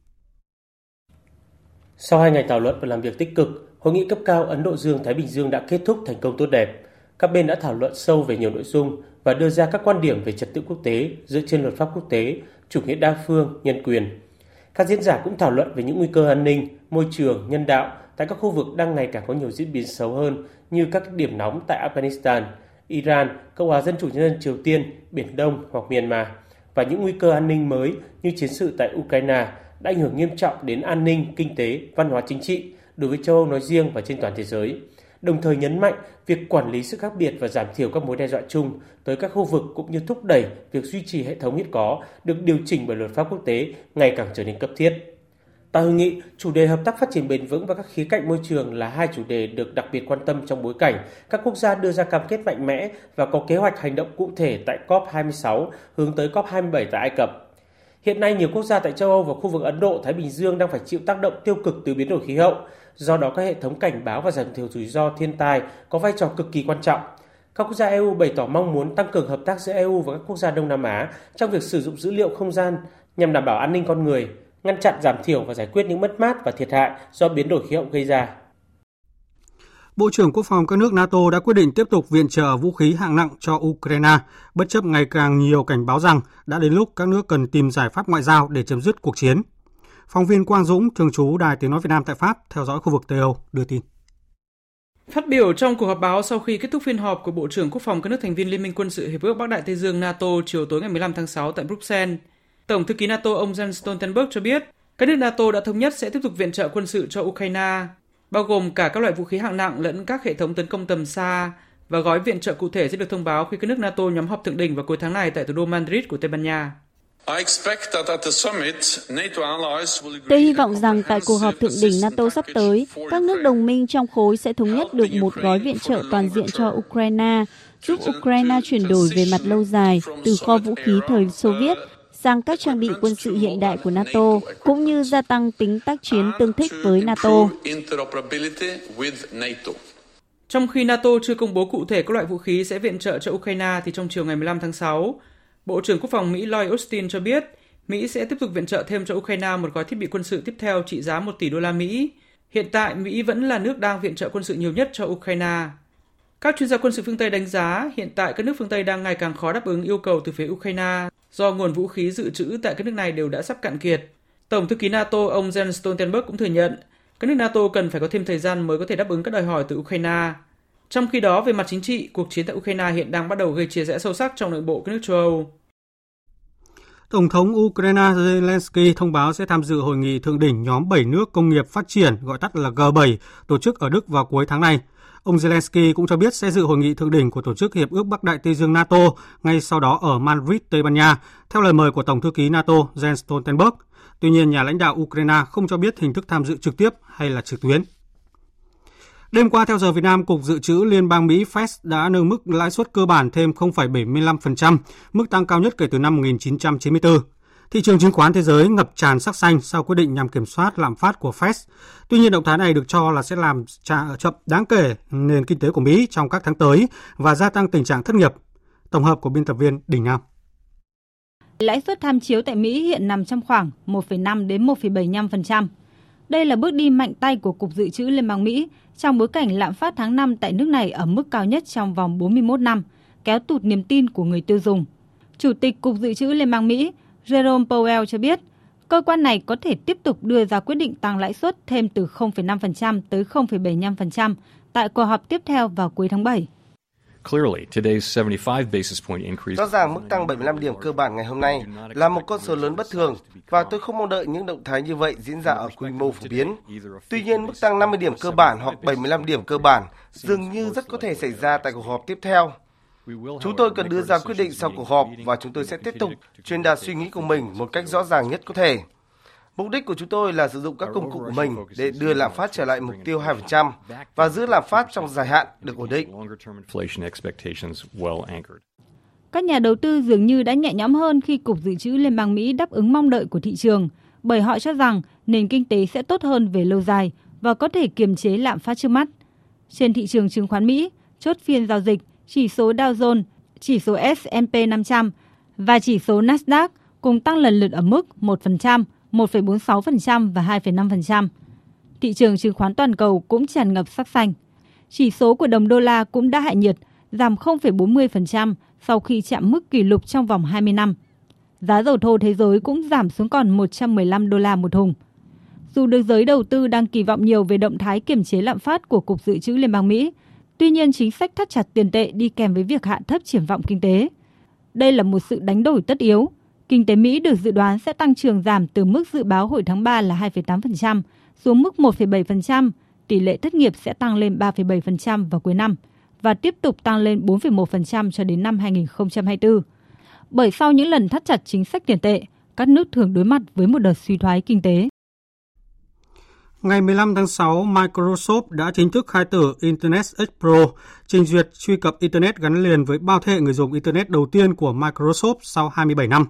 Sau hai ngày thảo luận và làm việc tích cực, Hội nghị cấp cao Ấn Độ Dương-Thái Bình Dương đã kết thúc thành công tốt đẹp. Các bên đã thảo luận sâu về nhiều nội dung và đưa ra các quan điểm về trật tự quốc tế dựa trên luật pháp quốc tế, chủ nghĩa đa phương, nhân quyền. Các diễn giả cũng thảo luận về những nguy cơ an ninh, môi trường, nhân đạo tại các khu vực đang ngày càng có nhiều diễn biến xấu hơn như các điểm nóng tại Afghanistan, Iran, Cộng hòa Dân chủ Nhân dân Triều Tiên, Biển Đông hoặc Myanmar và những nguy cơ an ninh mới như chiến sự tại Ukraine đã ảnh hưởng nghiêm trọng đến an ninh, kinh tế, văn hóa chính trị đối với châu Âu nói riêng và trên toàn thế giới. Đồng thời nhấn mạnh việc quản lý sự khác biệt và giảm thiểu các mối đe dọa chung tới các khu vực cũng như thúc đẩy việc duy trì hệ thống hiện có được điều chỉnh bởi luật pháp quốc tế ngày càng trở nên cấp thiết. Tại hội nghị, chủ đề hợp tác phát triển bền vững và các khía cạnh môi trường là hai chủ đề được đặc biệt quan tâm trong bối cảnh các quốc gia đưa ra cam kết mạnh mẽ và có kế hoạch hành động cụ thể tại COP26 hướng tới COP27 tại Ai Cập. Hiện nay, nhiều quốc gia tại châu Âu và khu vực Ấn Độ, Thái Bình Dương đang phải chịu tác động tiêu cực từ biến đổi khí hậu. Do đó, các hệ thống cảnh báo và giảm thiểu rủi ro thiên tai có vai trò cực kỳ quan trọng. Các quốc gia EU bày tỏ mong muốn tăng cường hợp tác giữa EU và các quốc gia Đông Nam Á trong việc sử dụng dữ liệu không gian nhằm đảm bảo an ninh con người, ngăn chặn giảm thiểu và giải quyết những mất mát và thiệt hại do biến đổi khí hậu gây ra. Bộ trưởng Quốc phòng các nước NATO đã quyết định tiếp tục viện trợ vũ khí hạng nặng cho Ukraine, bất chấp ngày càng nhiều cảnh báo rằng đã đến lúc các nước cần tìm giải pháp ngoại giao để chấm dứt cuộc chiến. Phóng viên Quang Dũng, thường trú Đài Tiếng Nói Việt Nam tại Pháp, theo dõi khu vực Tây Âu, đưa tin. Phát biểu trong cuộc họp báo sau khi kết thúc phiên họp của Bộ trưởng Quốc phòng các nước thành viên Liên minh quân sự Hiệp ước Bắc Đại Tây Dương NATO chiều tối ngày 15 tháng 6 tại Bruxelles, Tổng thư ký NATO ông Jens Stoltenberg cho biết các nước NATO đã thống nhất sẽ tiếp tục viện trợ quân sự cho Ukraine, bao gồm cả các loại vũ khí hạng nặng lẫn các hệ thống tấn công tầm xa và gói viện trợ cụ thể sẽ được thông báo khi các nước NATO nhóm họp thượng đỉnh vào cuối tháng này tại thủ đô Madrid của Tây Ban Nha. Tôi hy vọng rằng tại cuộc họp thượng đỉnh NATO sắp tới, các nước đồng minh trong khối sẽ thống nhất được một gói viện trợ toàn diện cho Ukraine, giúp Ukraine chuyển đổi về mặt lâu dài từ kho vũ khí thời Xô Viết sang các trang bị quân sự hiện đại của NATO, cũng như gia tăng tính tác chiến tương thích với NATO. Trong khi NATO chưa công bố cụ thể các loại vũ khí sẽ viện trợ cho Ukraine thì trong chiều ngày 15 tháng 6, Bộ trưởng Quốc phòng Mỹ Lloyd Austin cho biết Mỹ sẽ tiếp tục viện trợ thêm cho Ukraine một gói thiết bị quân sự tiếp theo trị giá 1 tỷ đô la Mỹ. Hiện tại, Mỹ vẫn là nước đang viện trợ quân sự nhiều nhất cho Ukraine. Các chuyên gia quân sự phương Tây đánh giá hiện tại các nước phương Tây đang ngày càng khó đáp ứng yêu cầu từ phía Ukraine do nguồn vũ khí dự trữ tại các nước này đều đã sắp cạn kiệt. Tổng thư ký NATO ông Jens Stoltenberg cũng thừa nhận các nước NATO cần phải có thêm thời gian mới có thể đáp ứng các đòi hỏi từ Ukraine. Trong khi đó, về mặt chính trị, cuộc chiến tại Ukraine hiện đang bắt đầu gây chia rẽ sâu sắc trong nội bộ các nước châu Âu. Tổng thống Ukraine Zelensky thông báo sẽ tham dự hội nghị thượng đỉnh nhóm 7 nước công nghiệp phát triển, gọi tắt là G7, tổ chức ở Đức vào cuối tháng này. Ông Zelensky cũng cho biết sẽ dự hội nghị thượng đỉnh của Tổ chức Hiệp ước Bắc Đại Tây Dương NATO ngay sau đó ở Madrid, Tây Ban Nha, theo lời mời của Tổng thư ký NATO Jens Stoltenberg. Tuy nhiên, nhà lãnh đạo Ukraine không cho biết hình thức tham dự trực tiếp hay là trực tuyến. Đêm qua theo giờ Việt Nam, Cục Dự trữ Liên bang Mỹ Fed đã nâng mức lãi suất cơ bản thêm 0,75%, mức tăng cao nhất kể từ năm 1994. Thị trường chứng khoán thế giới ngập tràn sắc xanh sau quyết định nhằm kiểm soát lạm phát của Fed. Tuy nhiên động thái này được cho là sẽ làm chậm đáng kể nền kinh tế của Mỹ trong các tháng tới và gia tăng tình trạng thất nghiệp. Tổng hợp của biên tập viên Đình Nam. Lãi suất tham chiếu tại Mỹ hiện nằm trong khoảng 1,5 đến 1,75%. Đây là bước đi mạnh tay của Cục Dự trữ Liên bang Mỹ trong bối cảnh lạm phát tháng 5 tại nước này ở mức cao nhất trong vòng 41 năm, kéo tụt niềm tin của người tiêu dùng. Chủ tịch Cục Dự trữ Liên bang Mỹ Jerome Powell cho biết, cơ quan này có thể tiếp tục đưa ra quyết định tăng lãi suất thêm từ 0,5% tới 0,75% tại cuộc họp tiếp theo vào cuối tháng 7. Rõ ràng mức tăng 75 điểm cơ bản ngày hôm nay là một con số lớn bất thường và tôi không mong đợi những động thái như vậy diễn ra ở quy mô phổ biến. Tuy nhiên, mức tăng 50 điểm cơ bản hoặc 75 điểm cơ bản dường như rất có thể xảy ra tại cuộc họp tiếp theo. Chúng tôi cần đưa ra quyết định sau cuộc họp và chúng tôi sẽ tiếp tục truyền đạt suy nghĩ của mình một cách rõ ràng nhất có thể. Mục đích của chúng tôi là sử dụng các công cụ của mình để đưa lạm phát trở lại mục tiêu 2% và giữ lạm phát trong dài hạn được ổn định. Các nhà đầu tư dường như đã nhẹ nhõm hơn khi Cục Dự trữ Liên bang Mỹ đáp ứng mong đợi của thị trường, bởi họ cho rằng nền kinh tế sẽ tốt hơn về lâu dài và có thể kiềm chế lạm phát trước mắt. Trên thị trường chứng khoán Mỹ, chốt phiên giao dịch, chỉ số Dow Jones, chỉ số S&P 500 và chỉ số Nasdaq cùng tăng lần lượt ở mức 1%, 1,46% và 2,5%. Thị trường chứng khoán toàn cầu cũng tràn ngập sắc xanh. Chỉ số của đồng đô la cũng đã hạ nhiệt, giảm 0,40% sau khi chạm mức kỷ lục trong vòng 20 năm. Giá dầu thô thế giới cũng giảm xuống còn 115 đô la một thùng. Dù được giới đầu tư đang kỳ vọng nhiều về động thái kiểm chế lạm phát của Cục Dự trữ Liên bang Mỹ, tuy nhiên chính sách thắt chặt tiền tệ đi kèm với việc hạ thấp triển vọng kinh tế. Đây là một sự đánh đổi tất yếu, Kinh tế Mỹ được dự đoán sẽ tăng trưởng giảm từ mức dự báo hồi tháng 3 là 2,8% xuống mức 1,7%, tỷ lệ thất nghiệp sẽ tăng lên 3,7% vào cuối năm và tiếp tục tăng lên 4,1% cho đến năm 2024. Bởi sau những lần thắt chặt chính sách tiền tệ, các nước thường đối mặt với một đợt suy thoái kinh tế. Ngày 15 tháng 6, Microsoft đã chính thức khai tử Internet Explorer, trình duyệt truy cập Internet gắn liền với bao thế hệ người dùng Internet đầu tiên của Microsoft sau 27 năm.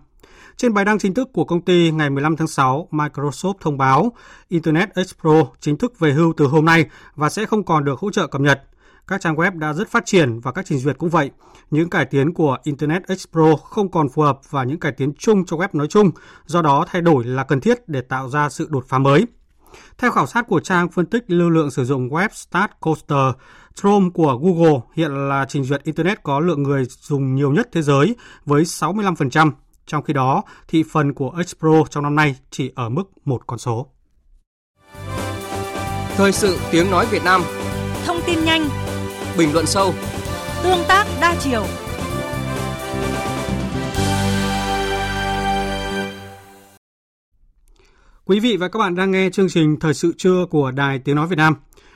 Trên bài đăng chính thức của công ty ngày 15 tháng 6, Microsoft thông báo Internet Explorer chính thức về hưu từ hôm nay và sẽ không còn được hỗ trợ cập nhật. Các trang web đã rất phát triển và các trình duyệt cũng vậy. Những cải tiến của Internet Explorer không còn phù hợp và những cải tiến chung cho web nói chung, do đó thay đổi là cần thiết để tạo ra sự đột phá mới. Theo khảo sát của trang phân tích lưu lượng sử dụng web Start Coaster, Chrome của Google hiện là trình duyệt Internet có lượng người dùng nhiều nhất thế giới với 65%, trong khi đó thị phần của Expro trong năm nay chỉ ở mức một con số. Thời sự tiếng nói Việt Nam. Thông tin nhanh. Bình luận sâu. Tương tác đa chiều Quý vị và các bạn đang nghe chương trình Thời sự trưa của Đài Tiếng Nói Việt Nam.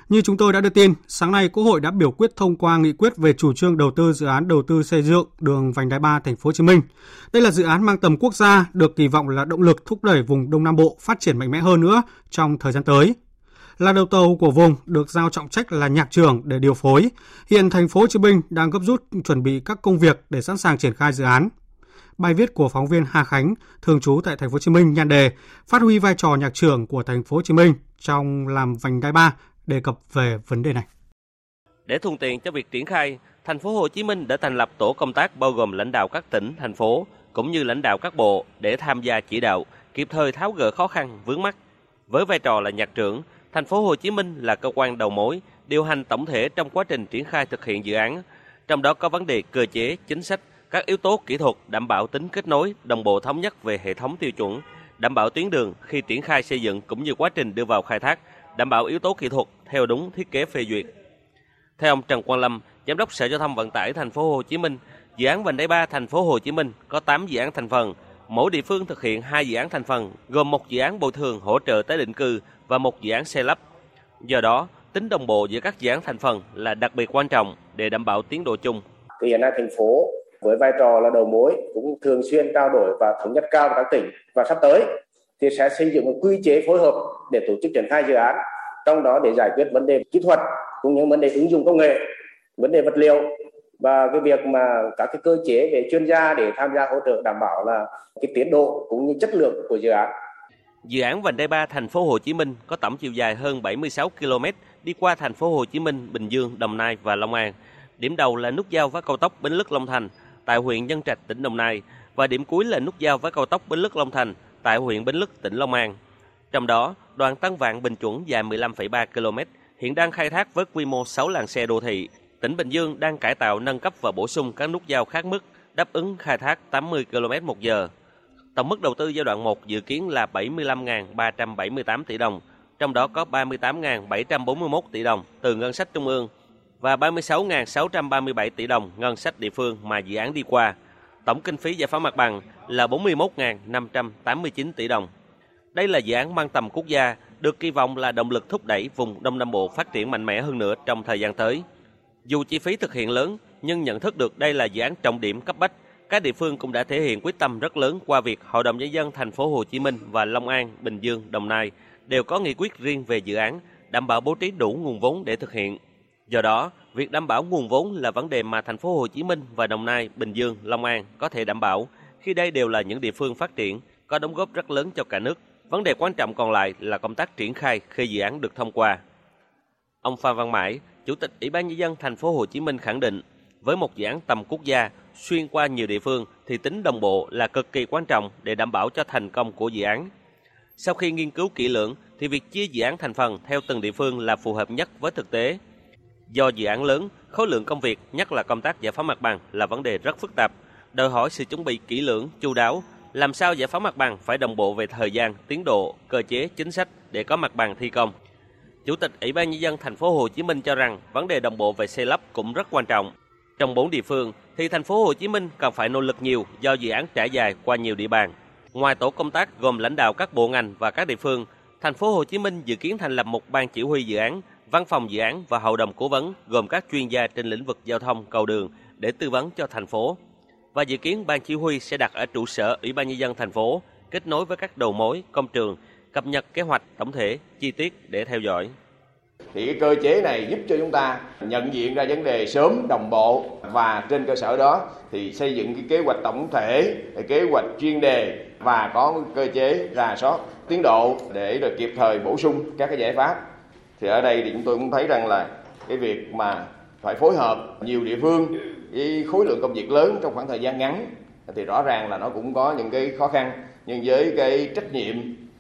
Như chúng tôi đã đưa tin, sáng nay Quốc hội đã biểu quyết thông qua nghị quyết về chủ trương đầu tư dự án đầu tư xây dựng đường vành đai 3 thành phố Hồ Chí Minh. Đây là dự án mang tầm quốc gia, được kỳ vọng là động lực thúc đẩy vùng Đông Nam Bộ phát triển mạnh mẽ hơn nữa trong thời gian tới. Là đầu tàu của vùng được giao trọng trách là nhạc trưởng để điều phối. Hiện thành phố Hồ Chí Minh đang gấp rút chuẩn bị các công việc để sẵn sàng triển khai dự án. Bài viết của phóng viên Hà Khánh, thường trú tại thành phố Hồ Chí Minh nhan đề phát huy vai trò nhạc trưởng của thành phố Hồ Chí Minh trong làm vành đai 3 đề cập về vấn đề này. Để thuận tiện cho việc triển khai, thành phố Hồ Chí Minh đã thành lập tổ công tác bao gồm lãnh đạo các tỉnh, thành phố cũng như lãnh đạo các bộ để tham gia chỉ đạo, kịp thời tháo gỡ khó khăn vướng mắt. Với vai trò là nhạc trưởng, thành phố Hồ Chí Minh là cơ quan đầu mối điều hành tổng thể trong quá trình triển khai thực hiện dự án, trong đó có vấn đề cơ chế, chính sách, các yếu tố kỹ thuật đảm bảo tính kết nối, đồng bộ thống nhất về hệ thống tiêu chuẩn, đảm bảo tuyến đường khi triển khai xây dựng cũng như quá trình đưa vào khai thác, đảm bảo yếu tố kỹ thuật theo đúng thiết kế phê duyệt. Theo ông Trần Quang Lâm, Giám đốc Sở Giao thông Vận tải thành phố Hồ Chí Minh, dự án vành đai 3 thành phố Hồ Chí Minh có 8 dự án thành phần, mỗi địa phương thực hiện 2 dự án thành phần, gồm một dự án bồi thường hỗ trợ tái định cư và một dự án xây lắp. Do đó, tính đồng bộ giữa các dự án thành phần là đặc biệt quan trọng để đảm bảo tiến độ chung. Thì hiện nay thành phố với vai trò là đầu mối cũng thường xuyên trao đổi và thống nhất cao với các tỉnh và sắp tới thì sẽ xây dựng một quy chế phối hợp để tổ chức triển khai dự án trong đó để giải quyết vấn đề kỹ thuật cũng như vấn đề ứng dụng công nghệ vấn đề vật liệu và cái việc mà các cái cơ chế về chuyên gia để tham gia hỗ trợ đảm bảo là cái tiến độ cũng như chất lượng của dự án. Dự án vành đai 3 thành phố Hồ Chí Minh có tổng chiều dài hơn 76 km đi qua thành phố Hồ Chí Minh, Bình Dương, Đồng Nai và Long An. Điểm đầu là nút giao với cao tốc Bến Lức Long Thành tại huyện Nhân Trạch, tỉnh Đồng Nai và điểm cuối là nút giao với cao tốc Bến Lức Long Thành tại huyện Bến Lức, tỉnh Long An. Trong đó, đoạn Tân Vạn Bình Chuẩn dài 15,3 km hiện đang khai thác với quy mô 6 làn xe đô thị. Tỉnh Bình Dương đang cải tạo nâng cấp và bổ sung các nút giao khác mức đáp ứng khai thác 80 km một giờ. Tổng mức đầu tư giai đoạn 1 dự kiến là 75.378 tỷ đồng, trong đó có 38.741 tỷ đồng từ ngân sách trung ương và 36.637 tỷ đồng ngân sách địa phương mà dự án đi qua. Tổng kinh phí giải phóng mặt bằng là 41.589 tỷ đồng. Đây là dự án mang tầm quốc gia, được kỳ vọng là động lực thúc đẩy vùng Đông Nam Bộ phát triển mạnh mẽ hơn nữa trong thời gian tới. Dù chi phí thực hiện lớn, nhưng nhận thức được đây là dự án trọng điểm cấp bách, các địa phương cũng đã thể hiện quyết tâm rất lớn qua việc Hội đồng nhân dân thành phố Hồ Chí Minh và Long An, Bình Dương, Đồng Nai đều có nghị quyết riêng về dự án, đảm bảo bố trí đủ nguồn vốn để thực hiện. Do đó, việc đảm bảo nguồn vốn là vấn đề mà thành phố Hồ Chí Minh và Đồng Nai, Bình Dương, Long An có thể đảm bảo khi đây đều là những địa phương phát triển có đóng góp rất lớn cho cả nước. Vấn đề quan trọng còn lại là công tác triển khai khi dự án được thông qua. Ông Phan Văn Mãi, Chủ tịch Ủy ban nhân dân thành phố Hồ Chí Minh khẳng định, với một dự án tầm quốc gia xuyên qua nhiều địa phương thì tính đồng bộ là cực kỳ quan trọng để đảm bảo cho thành công của dự án. Sau khi nghiên cứu kỹ lưỡng thì việc chia dự án thành phần theo từng địa phương là phù hợp nhất với thực tế. Do dự án lớn, khối lượng công việc, nhất là công tác giải phóng mặt bằng là vấn đề rất phức tạp, đòi hỏi sự chuẩn bị kỹ lưỡng, chu đáo, làm sao giải phóng mặt bằng phải đồng bộ về thời gian, tiến độ, cơ chế, chính sách để có mặt bằng thi công. Chủ tịch Ủy ban nhân dân thành phố Hồ Chí Minh cho rằng vấn đề đồng bộ về xây lắp cũng rất quan trọng. Trong bốn địa phương thì thành phố Hồ Chí Minh cần phải nỗ lực nhiều do dự án trải dài qua nhiều địa bàn. Ngoài tổ công tác gồm lãnh đạo các bộ ngành và các địa phương, thành phố Hồ Chí Minh dự kiến thành lập một ban chỉ huy dự án, văn phòng dự án và hội đồng cố vấn gồm các chuyên gia trên lĩnh vực giao thông, cầu đường để tư vấn cho thành phố. Và dự kiến ban chỉ huy sẽ đặt ở trụ sở Ủy ban nhân dân thành phố, kết nối với các đầu mối, công trường, cập nhật kế hoạch tổng thể, chi tiết để theo dõi. Thì cái cơ chế này giúp cho chúng ta nhận diện ra vấn đề sớm, đồng bộ và trên cơ sở đó thì xây dựng cái kế hoạch tổng thể, kế hoạch chuyên đề và có cơ chế rà soát tiến độ để được kịp thời bổ sung các cái giải pháp. Thì ở đây thì chúng tôi cũng thấy rằng là cái việc mà phải phối hợp nhiều địa phương với khối lượng công việc lớn trong khoảng thời gian ngắn thì rõ ràng là nó cũng có những cái khó khăn nhưng với cái trách nhiệm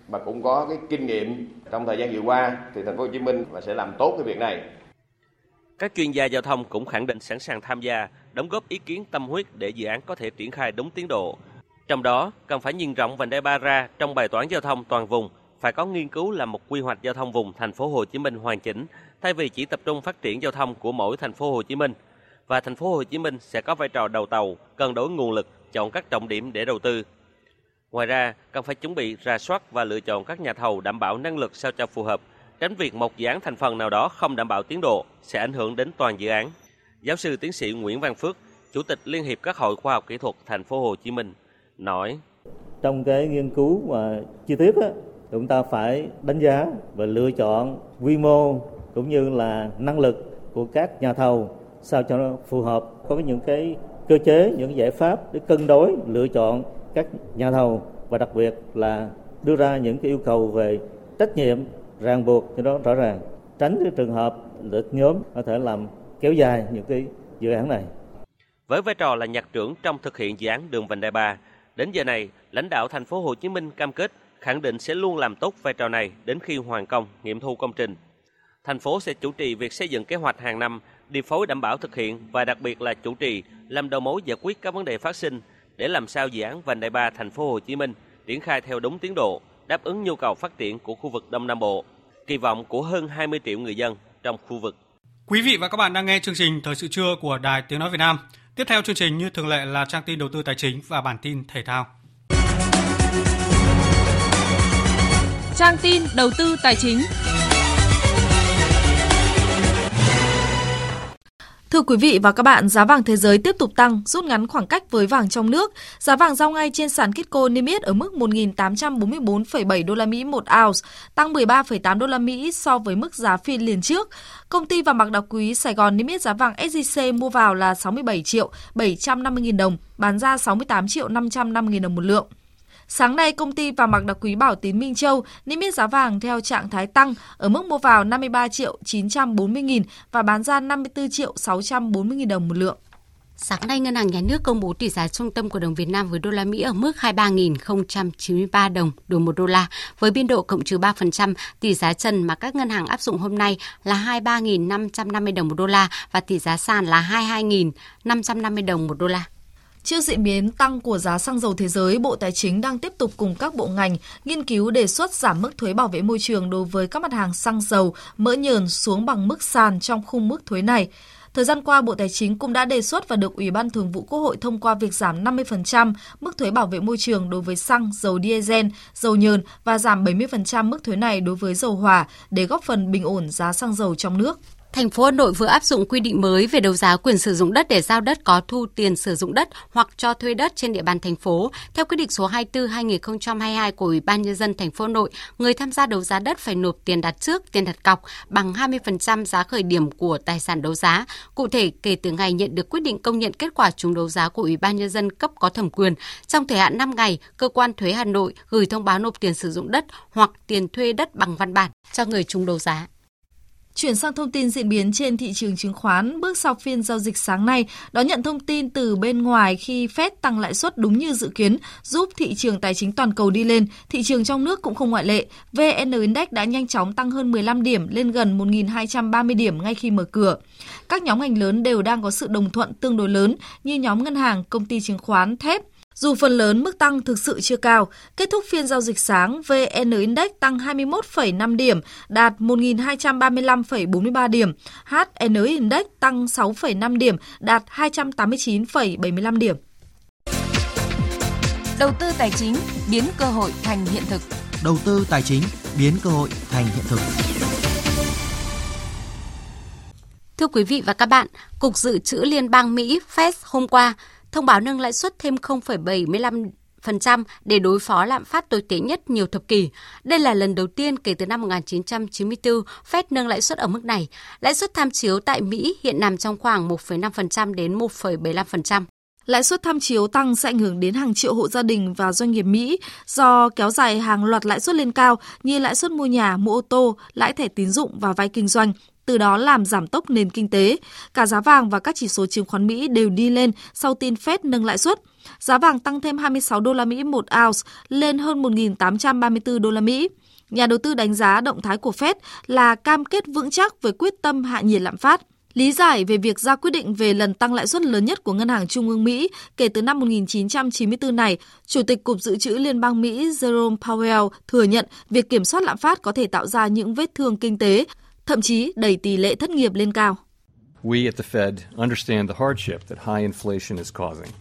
mà cũng có cái kinh nghiệm trong thời gian vừa qua thì thành phố Hồ Chí Minh và sẽ làm tốt cái việc này. Các chuyên gia giao thông cũng khẳng định sẵn sàng tham gia, đóng góp ý kiến tâm huyết để dự án có thể triển khai đúng tiến độ. Trong đó, cần phải nhìn rộng vành đai ba ra trong bài toán giao thông toàn vùng, phải có nghiên cứu làm một quy hoạch giao thông vùng thành phố Hồ Chí Minh hoàn chỉnh, thay vì chỉ tập trung phát triển giao thông của mỗi thành phố Hồ Chí Minh. Và thành phố Hồ Chí Minh sẽ có vai trò đầu tàu, cân đối nguồn lực, chọn các trọng điểm để đầu tư, Ngoài ra, cần phải chuẩn bị rà soát và lựa chọn các nhà thầu đảm bảo năng lực sao cho phù hợp, tránh việc một dự án thành phần nào đó không đảm bảo tiến độ sẽ ảnh hưởng đến toàn dự án. Giáo sư tiến sĩ Nguyễn Văn Phước, Chủ tịch Liên hiệp các hội khoa học kỹ thuật thành phố Hồ Chí Minh nói: Trong cái nghiên cứu mà chi tiết á, chúng ta phải đánh giá và lựa chọn quy mô cũng như là năng lực của các nhà thầu sao cho nó phù hợp có những cái cơ chế những giải pháp để cân đối lựa chọn các nhà thầu và đặc biệt là đưa ra những cái yêu cầu về trách nhiệm ràng buộc cho đó rõ ràng tránh cái trường hợp lợi nhóm có thể làm kéo dài những cái dự án này. Với vai trò là nhạc trưởng trong thực hiện dự án đường vành đai 3, đến giờ này, lãnh đạo thành phố Hồ Chí Minh cam kết khẳng định sẽ luôn làm tốt vai trò này đến khi hoàn công, nghiệm thu công trình. Thành phố sẽ chủ trì việc xây dựng kế hoạch hàng năm, điều phối đảm bảo thực hiện và đặc biệt là chủ trì làm đầu mối giải quyết các vấn đề phát sinh để làm sao dự án vành đai 3 thành phố Hồ Chí Minh triển khai theo đúng tiến độ, đáp ứng nhu cầu phát triển của khu vực Đông Nam Bộ, kỳ vọng của hơn 20 triệu người dân trong khu vực. Quý vị và các bạn đang nghe chương trình Thời sự trưa của Đài Tiếng Nói Việt Nam. Tiếp theo chương trình như thường lệ là trang tin đầu tư tài chính và bản tin thể thao. Trang tin đầu tư tài chính. Thưa quý vị và các bạn, giá vàng thế giới tiếp tục tăng, rút ngắn khoảng cách với vàng trong nước. Giá vàng giao ngay trên sàn Kitco niêm yết ở mức 1.844,7 đô la Mỹ một ounce, tăng 13,8 đô la Mỹ so với mức giá phiên liền trước. Công ty vàng bạc đá quý Sài Gòn niêm yết giá vàng SJC mua vào là 67 triệu 750 000 đồng, bán ra 68 triệu 550 000 đồng một lượng. Sáng nay, công ty vàng bạc đá quý Bảo Tín Minh Châu niêm yết giá vàng theo trạng thái tăng ở mức mua vào 53 triệu 940 nghìn và bán ra 54 triệu 640 nghìn đồng một lượng. Sáng nay, Ngân hàng Nhà nước công bố tỷ giá trung tâm của đồng Việt Nam với đô la Mỹ ở mức 23.093 đồng đổi một đô la, với biên độ cộng trừ 3%. Tỷ giá trần mà các ngân hàng áp dụng hôm nay là 23.550 đồng một đô la và tỷ giá sàn là 22.550 đồng một đô la. Trước diễn biến tăng của giá xăng dầu thế giới, Bộ Tài chính đang tiếp tục cùng các bộ ngành nghiên cứu đề xuất giảm mức thuế bảo vệ môi trường đối với các mặt hàng xăng dầu, mỡ nhờn xuống bằng mức sàn trong khung mức thuế này. Thời gian qua, Bộ Tài chính cũng đã đề xuất và được Ủy ban Thường vụ Quốc hội thông qua việc giảm 50% mức thuế bảo vệ môi trường đối với xăng, dầu diesel, dầu nhờn và giảm 70% mức thuế này đối với dầu hỏa để góp phần bình ổn giá xăng dầu trong nước. Thành phố Hà Nội vừa áp dụng quy định mới về đấu giá quyền sử dụng đất để giao đất có thu tiền sử dụng đất hoặc cho thuê đất trên địa bàn thành phố. Theo quyết định số 24/2022 của Ủy ban nhân dân thành phố Hà Nội, người tham gia đấu giá đất phải nộp tiền đặt trước, tiền đặt cọc bằng 20% giá khởi điểm của tài sản đấu giá. Cụ thể, kể từ ngày nhận được quyết định công nhận kết quả trúng đấu giá của Ủy ban nhân dân cấp có thẩm quyền, trong thời hạn 5 ngày, cơ quan thuế Hà Nội gửi thông báo nộp tiền sử dụng đất hoặc tiền thuê đất bằng văn bản cho người trúng đấu giá. Chuyển sang thông tin diễn biến trên thị trường chứng khoán, bước sau phiên giao dịch sáng nay, đón nhận thông tin từ bên ngoài khi Fed tăng lãi suất đúng như dự kiến, giúp thị trường tài chính toàn cầu đi lên, thị trường trong nước cũng không ngoại lệ. VN Index đã nhanh chóng tăng hơn 15 điểm lên gần 1.230 điểm ngay khi mở cửa. Các nhóm ngành lớn đều đang có sự đồng thuận tương đối lớn như nhóm ngân hàng, công ty chứng khoán, thép, dù phần lớn mức tăng thực sự chưa cao, kết thúc phiên giao dịch sáng, VN Index tăng 21,5 điểm, đạt 1.235,43 điểm. HN Index tăng 6,5 điểm, đạt 289,75 điểm. Đầu tư tài chính biến cơ hội thành hiện thực. Đầu tư tài chính biến cơ hội thành hiện thực. Thưa quý vị và các bạn, Cục Dự trữ Liên bang Mỹ Fed hôm qua thông báo nâng lãi suất thêm 0,75% để đối phó lạm phát tồi tệ nhất nhiều thập kỷ. Đây là lần đầu tiên kể từ năm 1994 Fed nâng lãi suất ở mức này. Lãi suất tham chiếu tại Mỹ hiện nằm trong khoảng 1,5% đến 1,75%. Lãi suất tham chiếu tăng sẽ ảnh hưởng đến hàng triệu hộ gia đình và doanh nghiệp Mỹ do kéo dài hàng loạt lãi suất lên cao như lãi suất mua nhà, mua ô tô, lãi thẻ tín dụng và vay kinh doanh từ đó làm giảm tốc nền kinh tế. Cả giá vàng và các chỉ số chứng khoán Mỹ đều đi lên sau tin Fed nâng lãi suất. Giá vàng tăng thêm 26 đô la Mỹ một ounce lên hơn 1.834 đô la Mỹ. Nhà đầu tư đánh giá động thái của Fed là cam kết vững chắc với quyết tâm hạ nhiệt lạm phát. Lý giải về việc ra quyết định về lần tăng lãi suất lớn nhất của Ngân hàng Trung ương Mỹ kể từ năm 1994 này, Chủ tịch Cục Dự trữ Liên bang Mỹ Jerome Powell thừa nhận việc kiểm soát lạm phát có thể tạo ra những vết thương kinh tế, thậm chí đẩy tỷ lệ thất nghiệp lên cao. We at the Fed understand the hardship that high inflation is causing.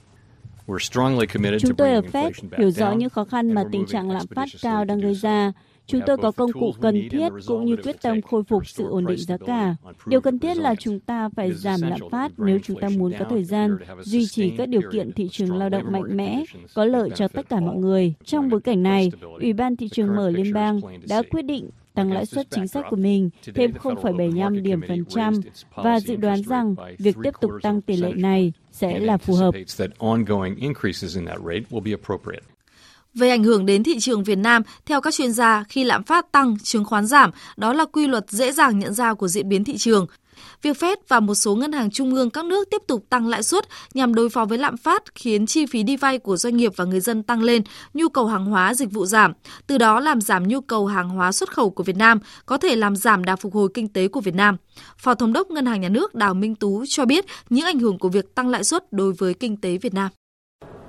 Chúng tôi ở Fed hiểu rõ những khó khăn mà tình trạng lạm phát cao đang gây ra. Chúng tôi có công cụ cần thiết cũng như quyết tâm khôi phục sự ổn định giá cả. Điều cần thiết là chúng ta phải giảm lạm phát nếu chúng ta muốn có thời gian duy trì các điều kiện thị trường lao động mạnh mẽ, có lợi cho tất cả mọi người. Trong bối cảnh này, Ủy ban thị trường mở liên bang đã quyết định tăng lãi suất chính sách của mình thêm 0,75 điểm phần trăm và dự đoán rằng việc tiếp tục tăng tỷ lệ này sẽ là phù hợp. Về ảnh hưởng đến thị trường Việt Nam, theo các chuyên gia, khi lạm phát tăng, chứng khoán giảm, đó là quy luật dễ dàng nhận ra của diễn biến thị trường. Việc Fed và một số ngân hàng trung ương các nước tiếp tục tăng lãi suất nhằm đối phó với lạm phát khiến chi phí đi vay của doanh nghiệp và người dân tăng lên, nhu cầu hàng hóa dịch vụ giảm, từ đó làm giảm nhu cầu hàng hóa xuất khẩu của Việt Nam, có thể làm giảm đà phục hồi kinh tế của Việt Nam. Phó Thống đốc Ngân hàng Nhà nước Đào Minh Tú cho biết những ảnh hưởng của việc tăng lãi suất đối với kinh tế Việt Nam.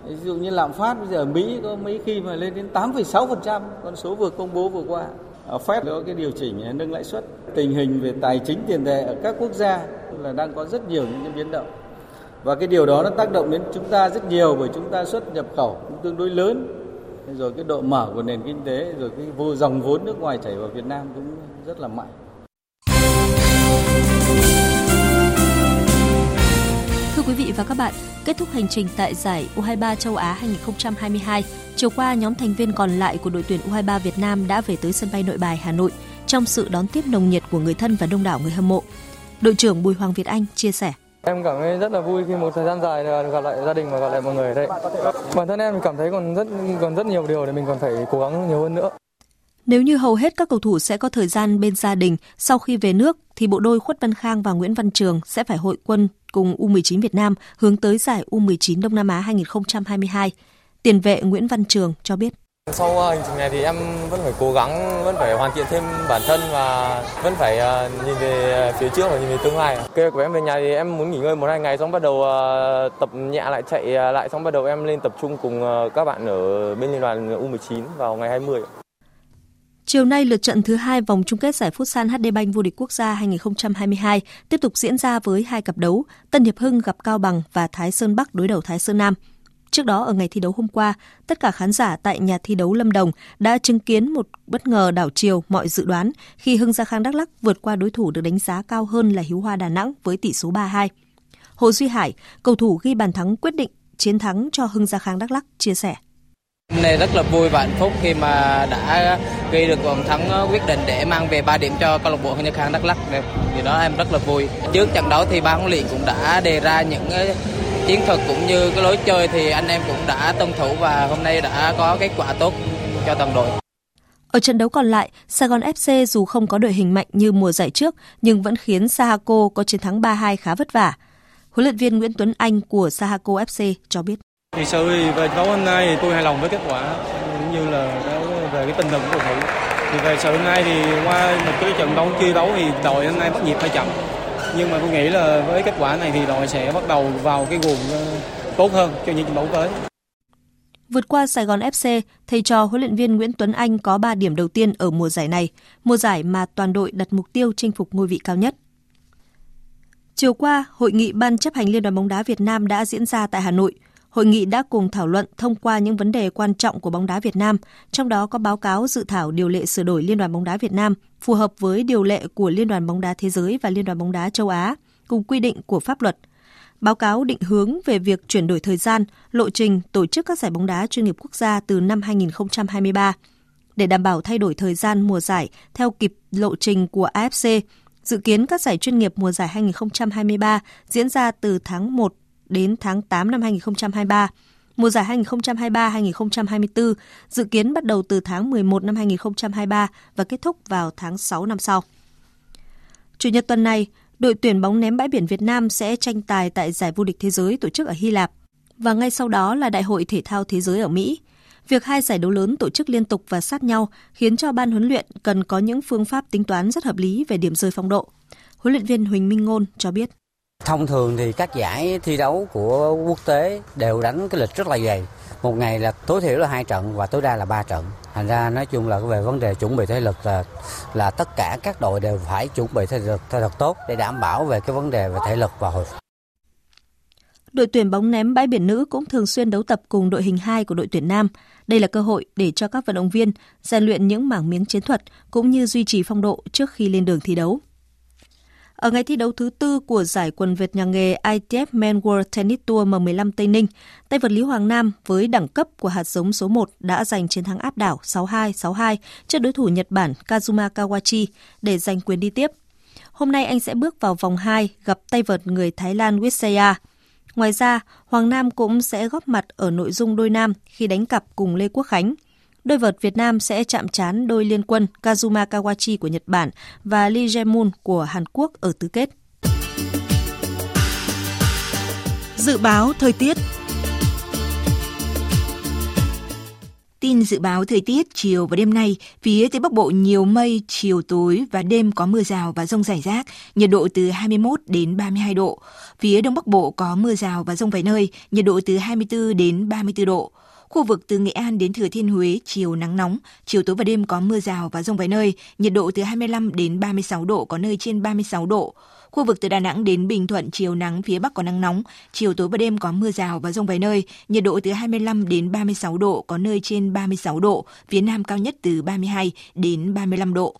Ví dụ như lạm phát bây giờ ở Mỹ có mấy khi mà lên đến 8,6%, con số vừa công bố vừa qua. Ờ, Fed có cái điều chỉnh nâng lãi suất. Tình hình về tài chính tiền tệ ở các quốc gia là đang có rất nhiều những cái biến động. Và cái điều đó nó tác động đến chúng ta rất nhiều bởi chúng ta xuất nhập khẩu cũng tương đối lớn. Rồi cái độ mở của nền kinh tế, rồi cái vô dòng vốn nước ngoài chảy vào Việt Nam cũng rất là mạnh. Thưa quý vị và các bạn, kết thúc hành trình tại giải U23 châu Á 2022, chiều qua nhóm thành viên còn lại của đội tuyển U23 Việt Nam đã về tới sân bay Nội Bài Hà Nội trong sự đón tiếp nồng nhiệt của người thân và đông đảo người hâm mộ. Đội trưởng Bùi Hoàng Việt Anh chia sẻ. Em cảm thấy rất là vui khi một thời gian dài được gặp lại gia đình và gặp lại mọi người ở đây. Bản thân em cảm thấy còn rất còn rất nhiều điều để mình còn phải cố gắng nhiều hơn nữa. Nếu như hầu hết các cầu thủ sẽ có thời gian bên gia đình sau khi về nước, thì bộ đôi Khuất Văn Khang và Nguyễn Văn Trường sẽ phải hội quân cùng U19 Việt Nam hướng tới giải U19 Đông Nam Á 2022. Tiền vệ Nguyễn Văn Trường cho biết. Sau hành trình này thì em vẫn phải cố gắng, vẫn phải hoàn thiện thêm bản thân và vẫn phải nhìn về phía trước và nhìn về tương lai. Kế hoạch của em về nhà thì em muốn nghỉ ngơi một hai ngày xong bắt đầu tập nhẹ lại chạy lại xong bắt đầu em lên tập trung cùng các bạn ở bên liên đoàn U19 vào ngày 20. Chiều nay, lượt trận thứ hai vòng chung kết giải Futsal HD Bank vô địch quốc gia 2022 tiếp tục diễn ra với hai cặp đấu, Tân Hiệp Hưng gặp Cao Bằng và Thái Sơn Bắc đối đầu Thái Sơn Nam. Trước đó, ở ngày thi đấu hôm qua, tất cả khán giả tại nhà thi đấu Lâm Đồng đã chứng kiến một bất ngờ đảo chiều mọi dự đoán khi Hưng Gia Khang Đắk Lắk vượt qua đối thủ được đánh giá cao hơn là Hiếu Hoa Đà Nẵng với tỷ số 3-2. Hồ Duy Hải, cầu thủ ghi bàn thắng quyết định chiến thắng cho Hưng Gia Khang Đắk Lắk chia sẻ. Hôm nay rất là vui và hạnh phúc khi mà đã ghi được bàn thắng ờ, quyết định để mang về 3 điểm cho câu lạc bộ Hưng Gia Khang Đắk Lắk. Thì đó em rất là vui. Trước trận đấu thì ban huấn luyện cũng đã đề ra những ờ, chiến thuật cũng như cái lối chơi thì anh em cũng đã tuân thủ và hôm nay đã có kết quả tốt cho toàn đội. Ở trận đấu còn lại, Sài Gòn FC dù không có đội hình mạnh như mùa giải trước nhưng vẫn khiến Sahako có chiến thắng 3-2 khá vất vả. Huấn luyện viên Nguyễn Tuấn Anh của Sahako FC cho biết. Thì sự thì về đấu hôm nay thì tôi hài lòng với kết quả cũng như là về cái tinh thần của cầu thủ. Thì về sự hôm nay thì qua một cái trận đấu chưa đấu thì đội hôm nay bắt nhịp hơi chậm. Nhưng mà tôi nghĩ là với kết quả này thì đội sẽ bắt đầu vào cái guồng ờ, tốt hơn cho những trận đấu tới. Vượt qua Sài Gòn FC, thầy trò huấn luyện viên Nguyễn Tuấn Anh có 3 điểm đầu tiên ở mùa giải này, mùa giải mà toàn đội đặt mục tiêu chinh phục ngôi vị cao nhất. Chiều qua, hội nghị Ban chấp hành Liên đoàn bóng đá Việt Nam đã diễn ra tại Hà Nội. Hội nghị đã cùng thảo luận thông qua những vấn đề quan trọng của bóng đá Việt Nam, trong đó có báo cáo dự thảo điều lệ sửa đổi Liên đoàn bóng đá Việt Nam phù hợp với điều lệ của Liên đoàn bóng đá thế giới và Liên đoàn bóng đá châu Á, cùng quy định của pháp luật. Báo cáo định hướng về việc chuyển đổi thời gian, lộ trình tổ chức các giải bóng đá chuyên nghiệp quốc gia từ năm 2023 để đảm bảo thay đổi thời gian mùa giải theo kịp lộ trình của AFC. Dự kiến các giải chuyên nghiệp mùa giải 2023 diễn ra từ tháng 1 đến tháng 8 năm 2023. Mùa giải 2023-2024 dự kiến bắt đầu từ tháng 11 năm 2023 và kết thúc vào tháng 6 năm sau. Chủ nhật tuần này, đội tuyển bóng ném bãi biển Việt Nam sẽ tranh tài tại giải vô địch thế giới tổ chức ở Hy Lạp và ngay sau đó là Đại hội thể thao thế giới ở Mỹ. Việc hai giải đấu lớn tổ chức liên tục và sát nhau khiến cho ban huấn luyện cần có những phương pháp tính toán rất hợp lý về điểm rơi phong độ. Huấn luyện viên Huỳnh Minh Ngôn cho biết. Thông thường thì các giải thi đấu của quốc tế đều đánh cái lịch rất là dày. Một ngày là tối thiểu là hai trận và tối đa là ba trận. Thành ra nói chung là về vấn đề chuẩn bị thể lực là là tất cả các đội đều phải chuẩn bị thể lực thật tốt để đảm bảo về cái vấn đề về thể lực và hồi phục. Đội tuyển bóng ném bãi biển nữ cũng thường xuyên đấu tập cùng đội hình 2 của đội tuyển nam. Đây là cơ hội để cho các vận động viên rèn luyện những mảng miếng chiến thuật cũng như duy trì phong độ trước khi lên đường thi đấu. Ở ngày thi đấu thứ tư của giải quần vợt nhà nghề ITF Men World Tennis Tour M15 Tây Ninh, tay vật lý Hoàng Nam với đẳng cấp của hạt giống số 1 đã giành chiến thắng áp đảo 6-2-6-2 trước đối thủ Nhật Bản Kazuma Kawachi để giành quyền đi tiếp. Hôm nay anh sẽ bước vào vòng 2 gặp tay vợt người Thái Lan Wisaya. Ngoài ra, Hoàng Nam cũng sẽ góp mặt ở nội dung đôi nam khi đánh cặp cùng Lê Quốc Khánh – Đôi vợt Việt Nam sẽ chạm trán đôi liên quân Kazuma Kawachi của Nhật Bản và Lee Jae-moon của Hàn Quốc ở tứ kết. Dự báo thời tiết Tin dự báo thời tiết chiều và đêm nay, phía Tây Bắc Bộ nhiều mây, chiều tối và đêm có mưa rào và rông rải rác, nhiệt độ từ 21 đến 32 độ. Phía Đông Bắc Bộ có mưa rào và rông vài nơi, nhiệt độ từ 24 đến 34 độ. Khu vực từ Nghệ An đến Thừa Thiên Huế chiều nắng nóng, chiều tối và đêm có mưa rào và rông vài nơi, nhiệt độ từ 25 đến 36 độ, có nơi trên 36 độ. Khu vực từ Đà Nẵng đến Bình Thuận chiều nắng, phía Bắc có nắng nóng, chiều tối và đêm có mưa rào và rông vài nơi, nhiệt độ từ 25 đến 36 độ, có nơi trên 36 độ, phía Nam cao nhất từ 32 đến 35 độ.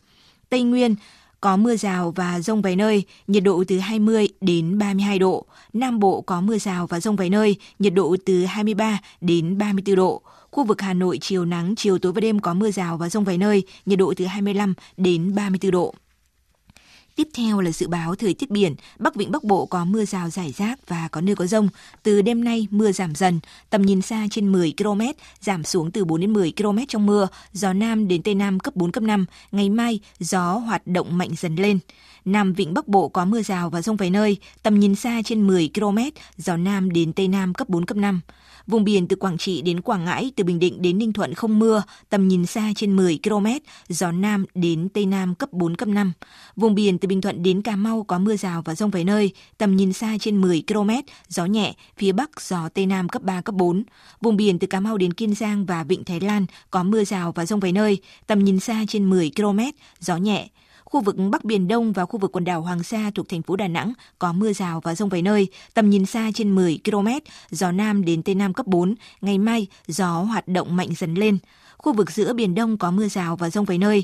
Tây Nguyên, có mưa rào và rông vài nơi, nhiệt độ từ 20 đến 32 độ. Nam Bộ có mưa rào và rông vài nơi, nhiệt độ từ 23 đến 34 độ. Khu vực Hà Nội chiều nắng, chiều tối và đêm có mưa rào và rông vài nơi, nhiệt độ từ 25 đến 34 độ. Tiếp theo là dự báo thời tiết biển, Bắc Vịnh Bắc Bộ có mưa rào rải rác và có nơi có rông. Từ đêm nay mưa giảm dần, tầm nhìn xa trên 10 km, giảm xuống từ 4 đến 10 km trong mưa, gió Nam đến Tây Nam cấp 4, cấp 5. Ngày mai, gió hoạt động mạnh dần lên. Nam Vịnh Bắc Bộ có mưa rào và rông vài nơi, tầm nhìn xa trên 10 km, gió Nam đến Tây Nam cấp 4, cấp 5. Vùng biển từ Quảng Trị đến Quảng Ngãi, từ Bình Định đến Ninh Thuận không mưa, tầm nhìn xa trên 10 km, gió Nam đến Tây Nam cấp 4, cấp 5. Vùng biển từ Bình Thuận đến Cà Mau có mưa rào và rông vài nơi, tầm nhìn xa trên 10 km, gió nhẹ, phía Bắc gió Tây Nam cấp 3, cấp 4. Vùng biển từ Cà Mau đến Kiên Giang và Vịnh Thái Lan có mưa rào và rông vài nơi, tầm nhìn xa trên 10 km, gió nhẹ, Khu vực Bắc Biển Đông và khu vực quần đảo Hoàng Sa thuộc thành phố Đà Nẵng có mưa rào và rông vài nơi, tầm nhìn xa trên 10 km, gió Nam đến Tây Nam cấp 4, ngày mai gió hoạt động mạnh dần lên. Khu vực giữa Biển Đông có mưa rào và rông vài nơi,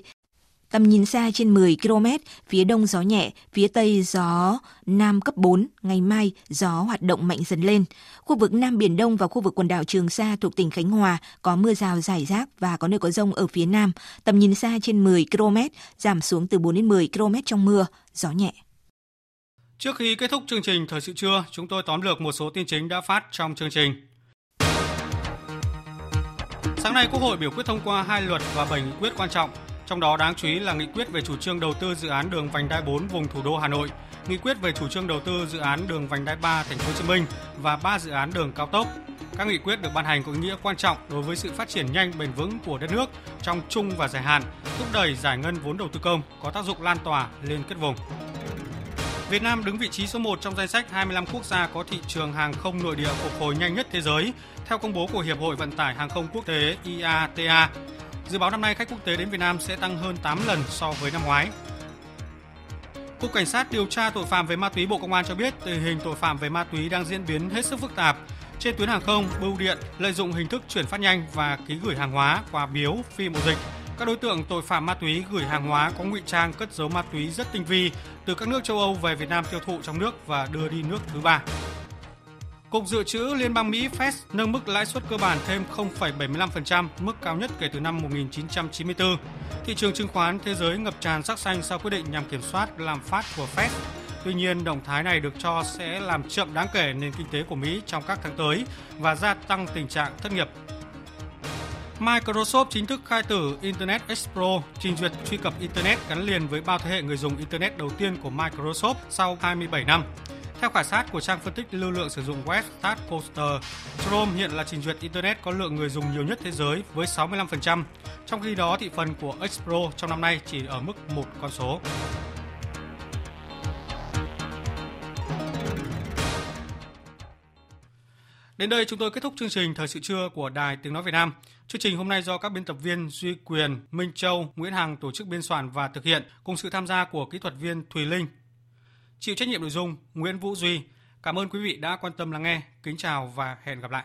Tầm nhìn xa trên 10 km, phía đông gió nhẹ, phía tây gió nam cấp 4, ngày mai gió hoạt động mạnh dần lên. Khu vực Nam Biển Đông và khu vực quần đảo Trường Sa thuộc tỉnh Khánh Hòa có mưa rào rải rác và có nơi có rông ở phía nam. Tầm nhìn xa trên 10 km, giảm xuống từ 4 đến 10 km trong mưa, gió nhẹ. Trước khi kết thúc chương trình Thời sự trưa, chúng tôi tóm lược một số tin chính đã phát trong chương trình. Sáng nay, Quốc hội biểu quyết thông qua hai luật và 7 nghị quyết quan trọng trong đó đáng chú ý là nghị quyết về chủ trương đầu tư dự án đường vành đai 4 vùng thủ đô Hà Nội, nghị quyết về chủ trương đầu tư dự án đường vành đai 3 thành phố Hồ Chí Minh và 3 dự án đường cao tốc. Các nghị quyết được ban hành có ý nghĩa quan trọng đối với sự phát triển nhanh bền vững của đất nước trong trung và dài hạn, thúc đẩy giải ngân vốn đầu tư công có tác dụng lan tỏa lên kết vùng. Việt Nam đứng vị trí số 1 trong danh sách 25 quốc gia có thị trường hàng không nội địa phục hồi nhanh nhất thế giới, theo công bố của Hiệp hội Vận tải Hàng không Quốc tế IATA. Dự báo năm nay khách quốc tế đến Việt Nam sẽ tăng hơn 8 lần so với năm ngoái. Cục Cảnh sát điều tra tội phạm về ma túy Bộ Công an cho biết tình hình tội phạm về ma túy đang diễn biến hết sức phức tạp. Trên tuyến hàng không, bưu điện lợi dụng hình thức chuyển phát nhanh và ký gửi hàng hóa qua biếu, phi mậu dịch các đối tượng tội phạm ma túy gửi hàng hóa có ngụy trang cất giấu ma túy rất tinh vi từ các nước châu Âu về Việt Nam tiêu thụ trong nước và đưa đi nước thứ ba. Cục Dự trữ Liên bang Mỹ Fed nâng mức lãi suất cơ bản thêm 0,75%, mức cao nhất kể từ năm 1994. Thị trường chứng khoán thế giới ngập tràn sắc xanh sau quyết định nhằm kiểm soát lạm phát của Fed. Tuy nhiên, động thái này được cho sẽ làm chậm đáng kể nền kinh tế của Mỹ trong các tháng tới và gia tăng tình trạng thất nghiệp Microsoft chính thức khai tử Internet Explorer, trình duyệt truy cập Internet gắn liền với bao thế hệ người dùng Internet đầu tiên của Microsoft sau 27 năm. Theo khảo sát của trang phân tích lưu lượng sử dụng web StatPoster, Chrome hiện là trình duyệt Internet có lượng người dùng nhiều nhất thế giới với 65%, trong khi đó thị phần của Expro trong năm nay chỉ ở mức một con số. Đến đây chúng tôi kết thúc chương trình Thời sự trưa của Đài Tiếng Nói Việt Nam. Chương trình hôm nay do các biên tập viên Duy Quyền, Minh Châu, Nguyễn Hằng tổ chức biên soạn và thực hiện cùng sự tham gia của kỹ thuật viên Thùy Linh. Chịu trách nhiệm nội dung Nguyễn Vũ Duy. Cảm ơn quý vị đã quan tâm lắng nghe. Kính chào và hẹn gặp lại.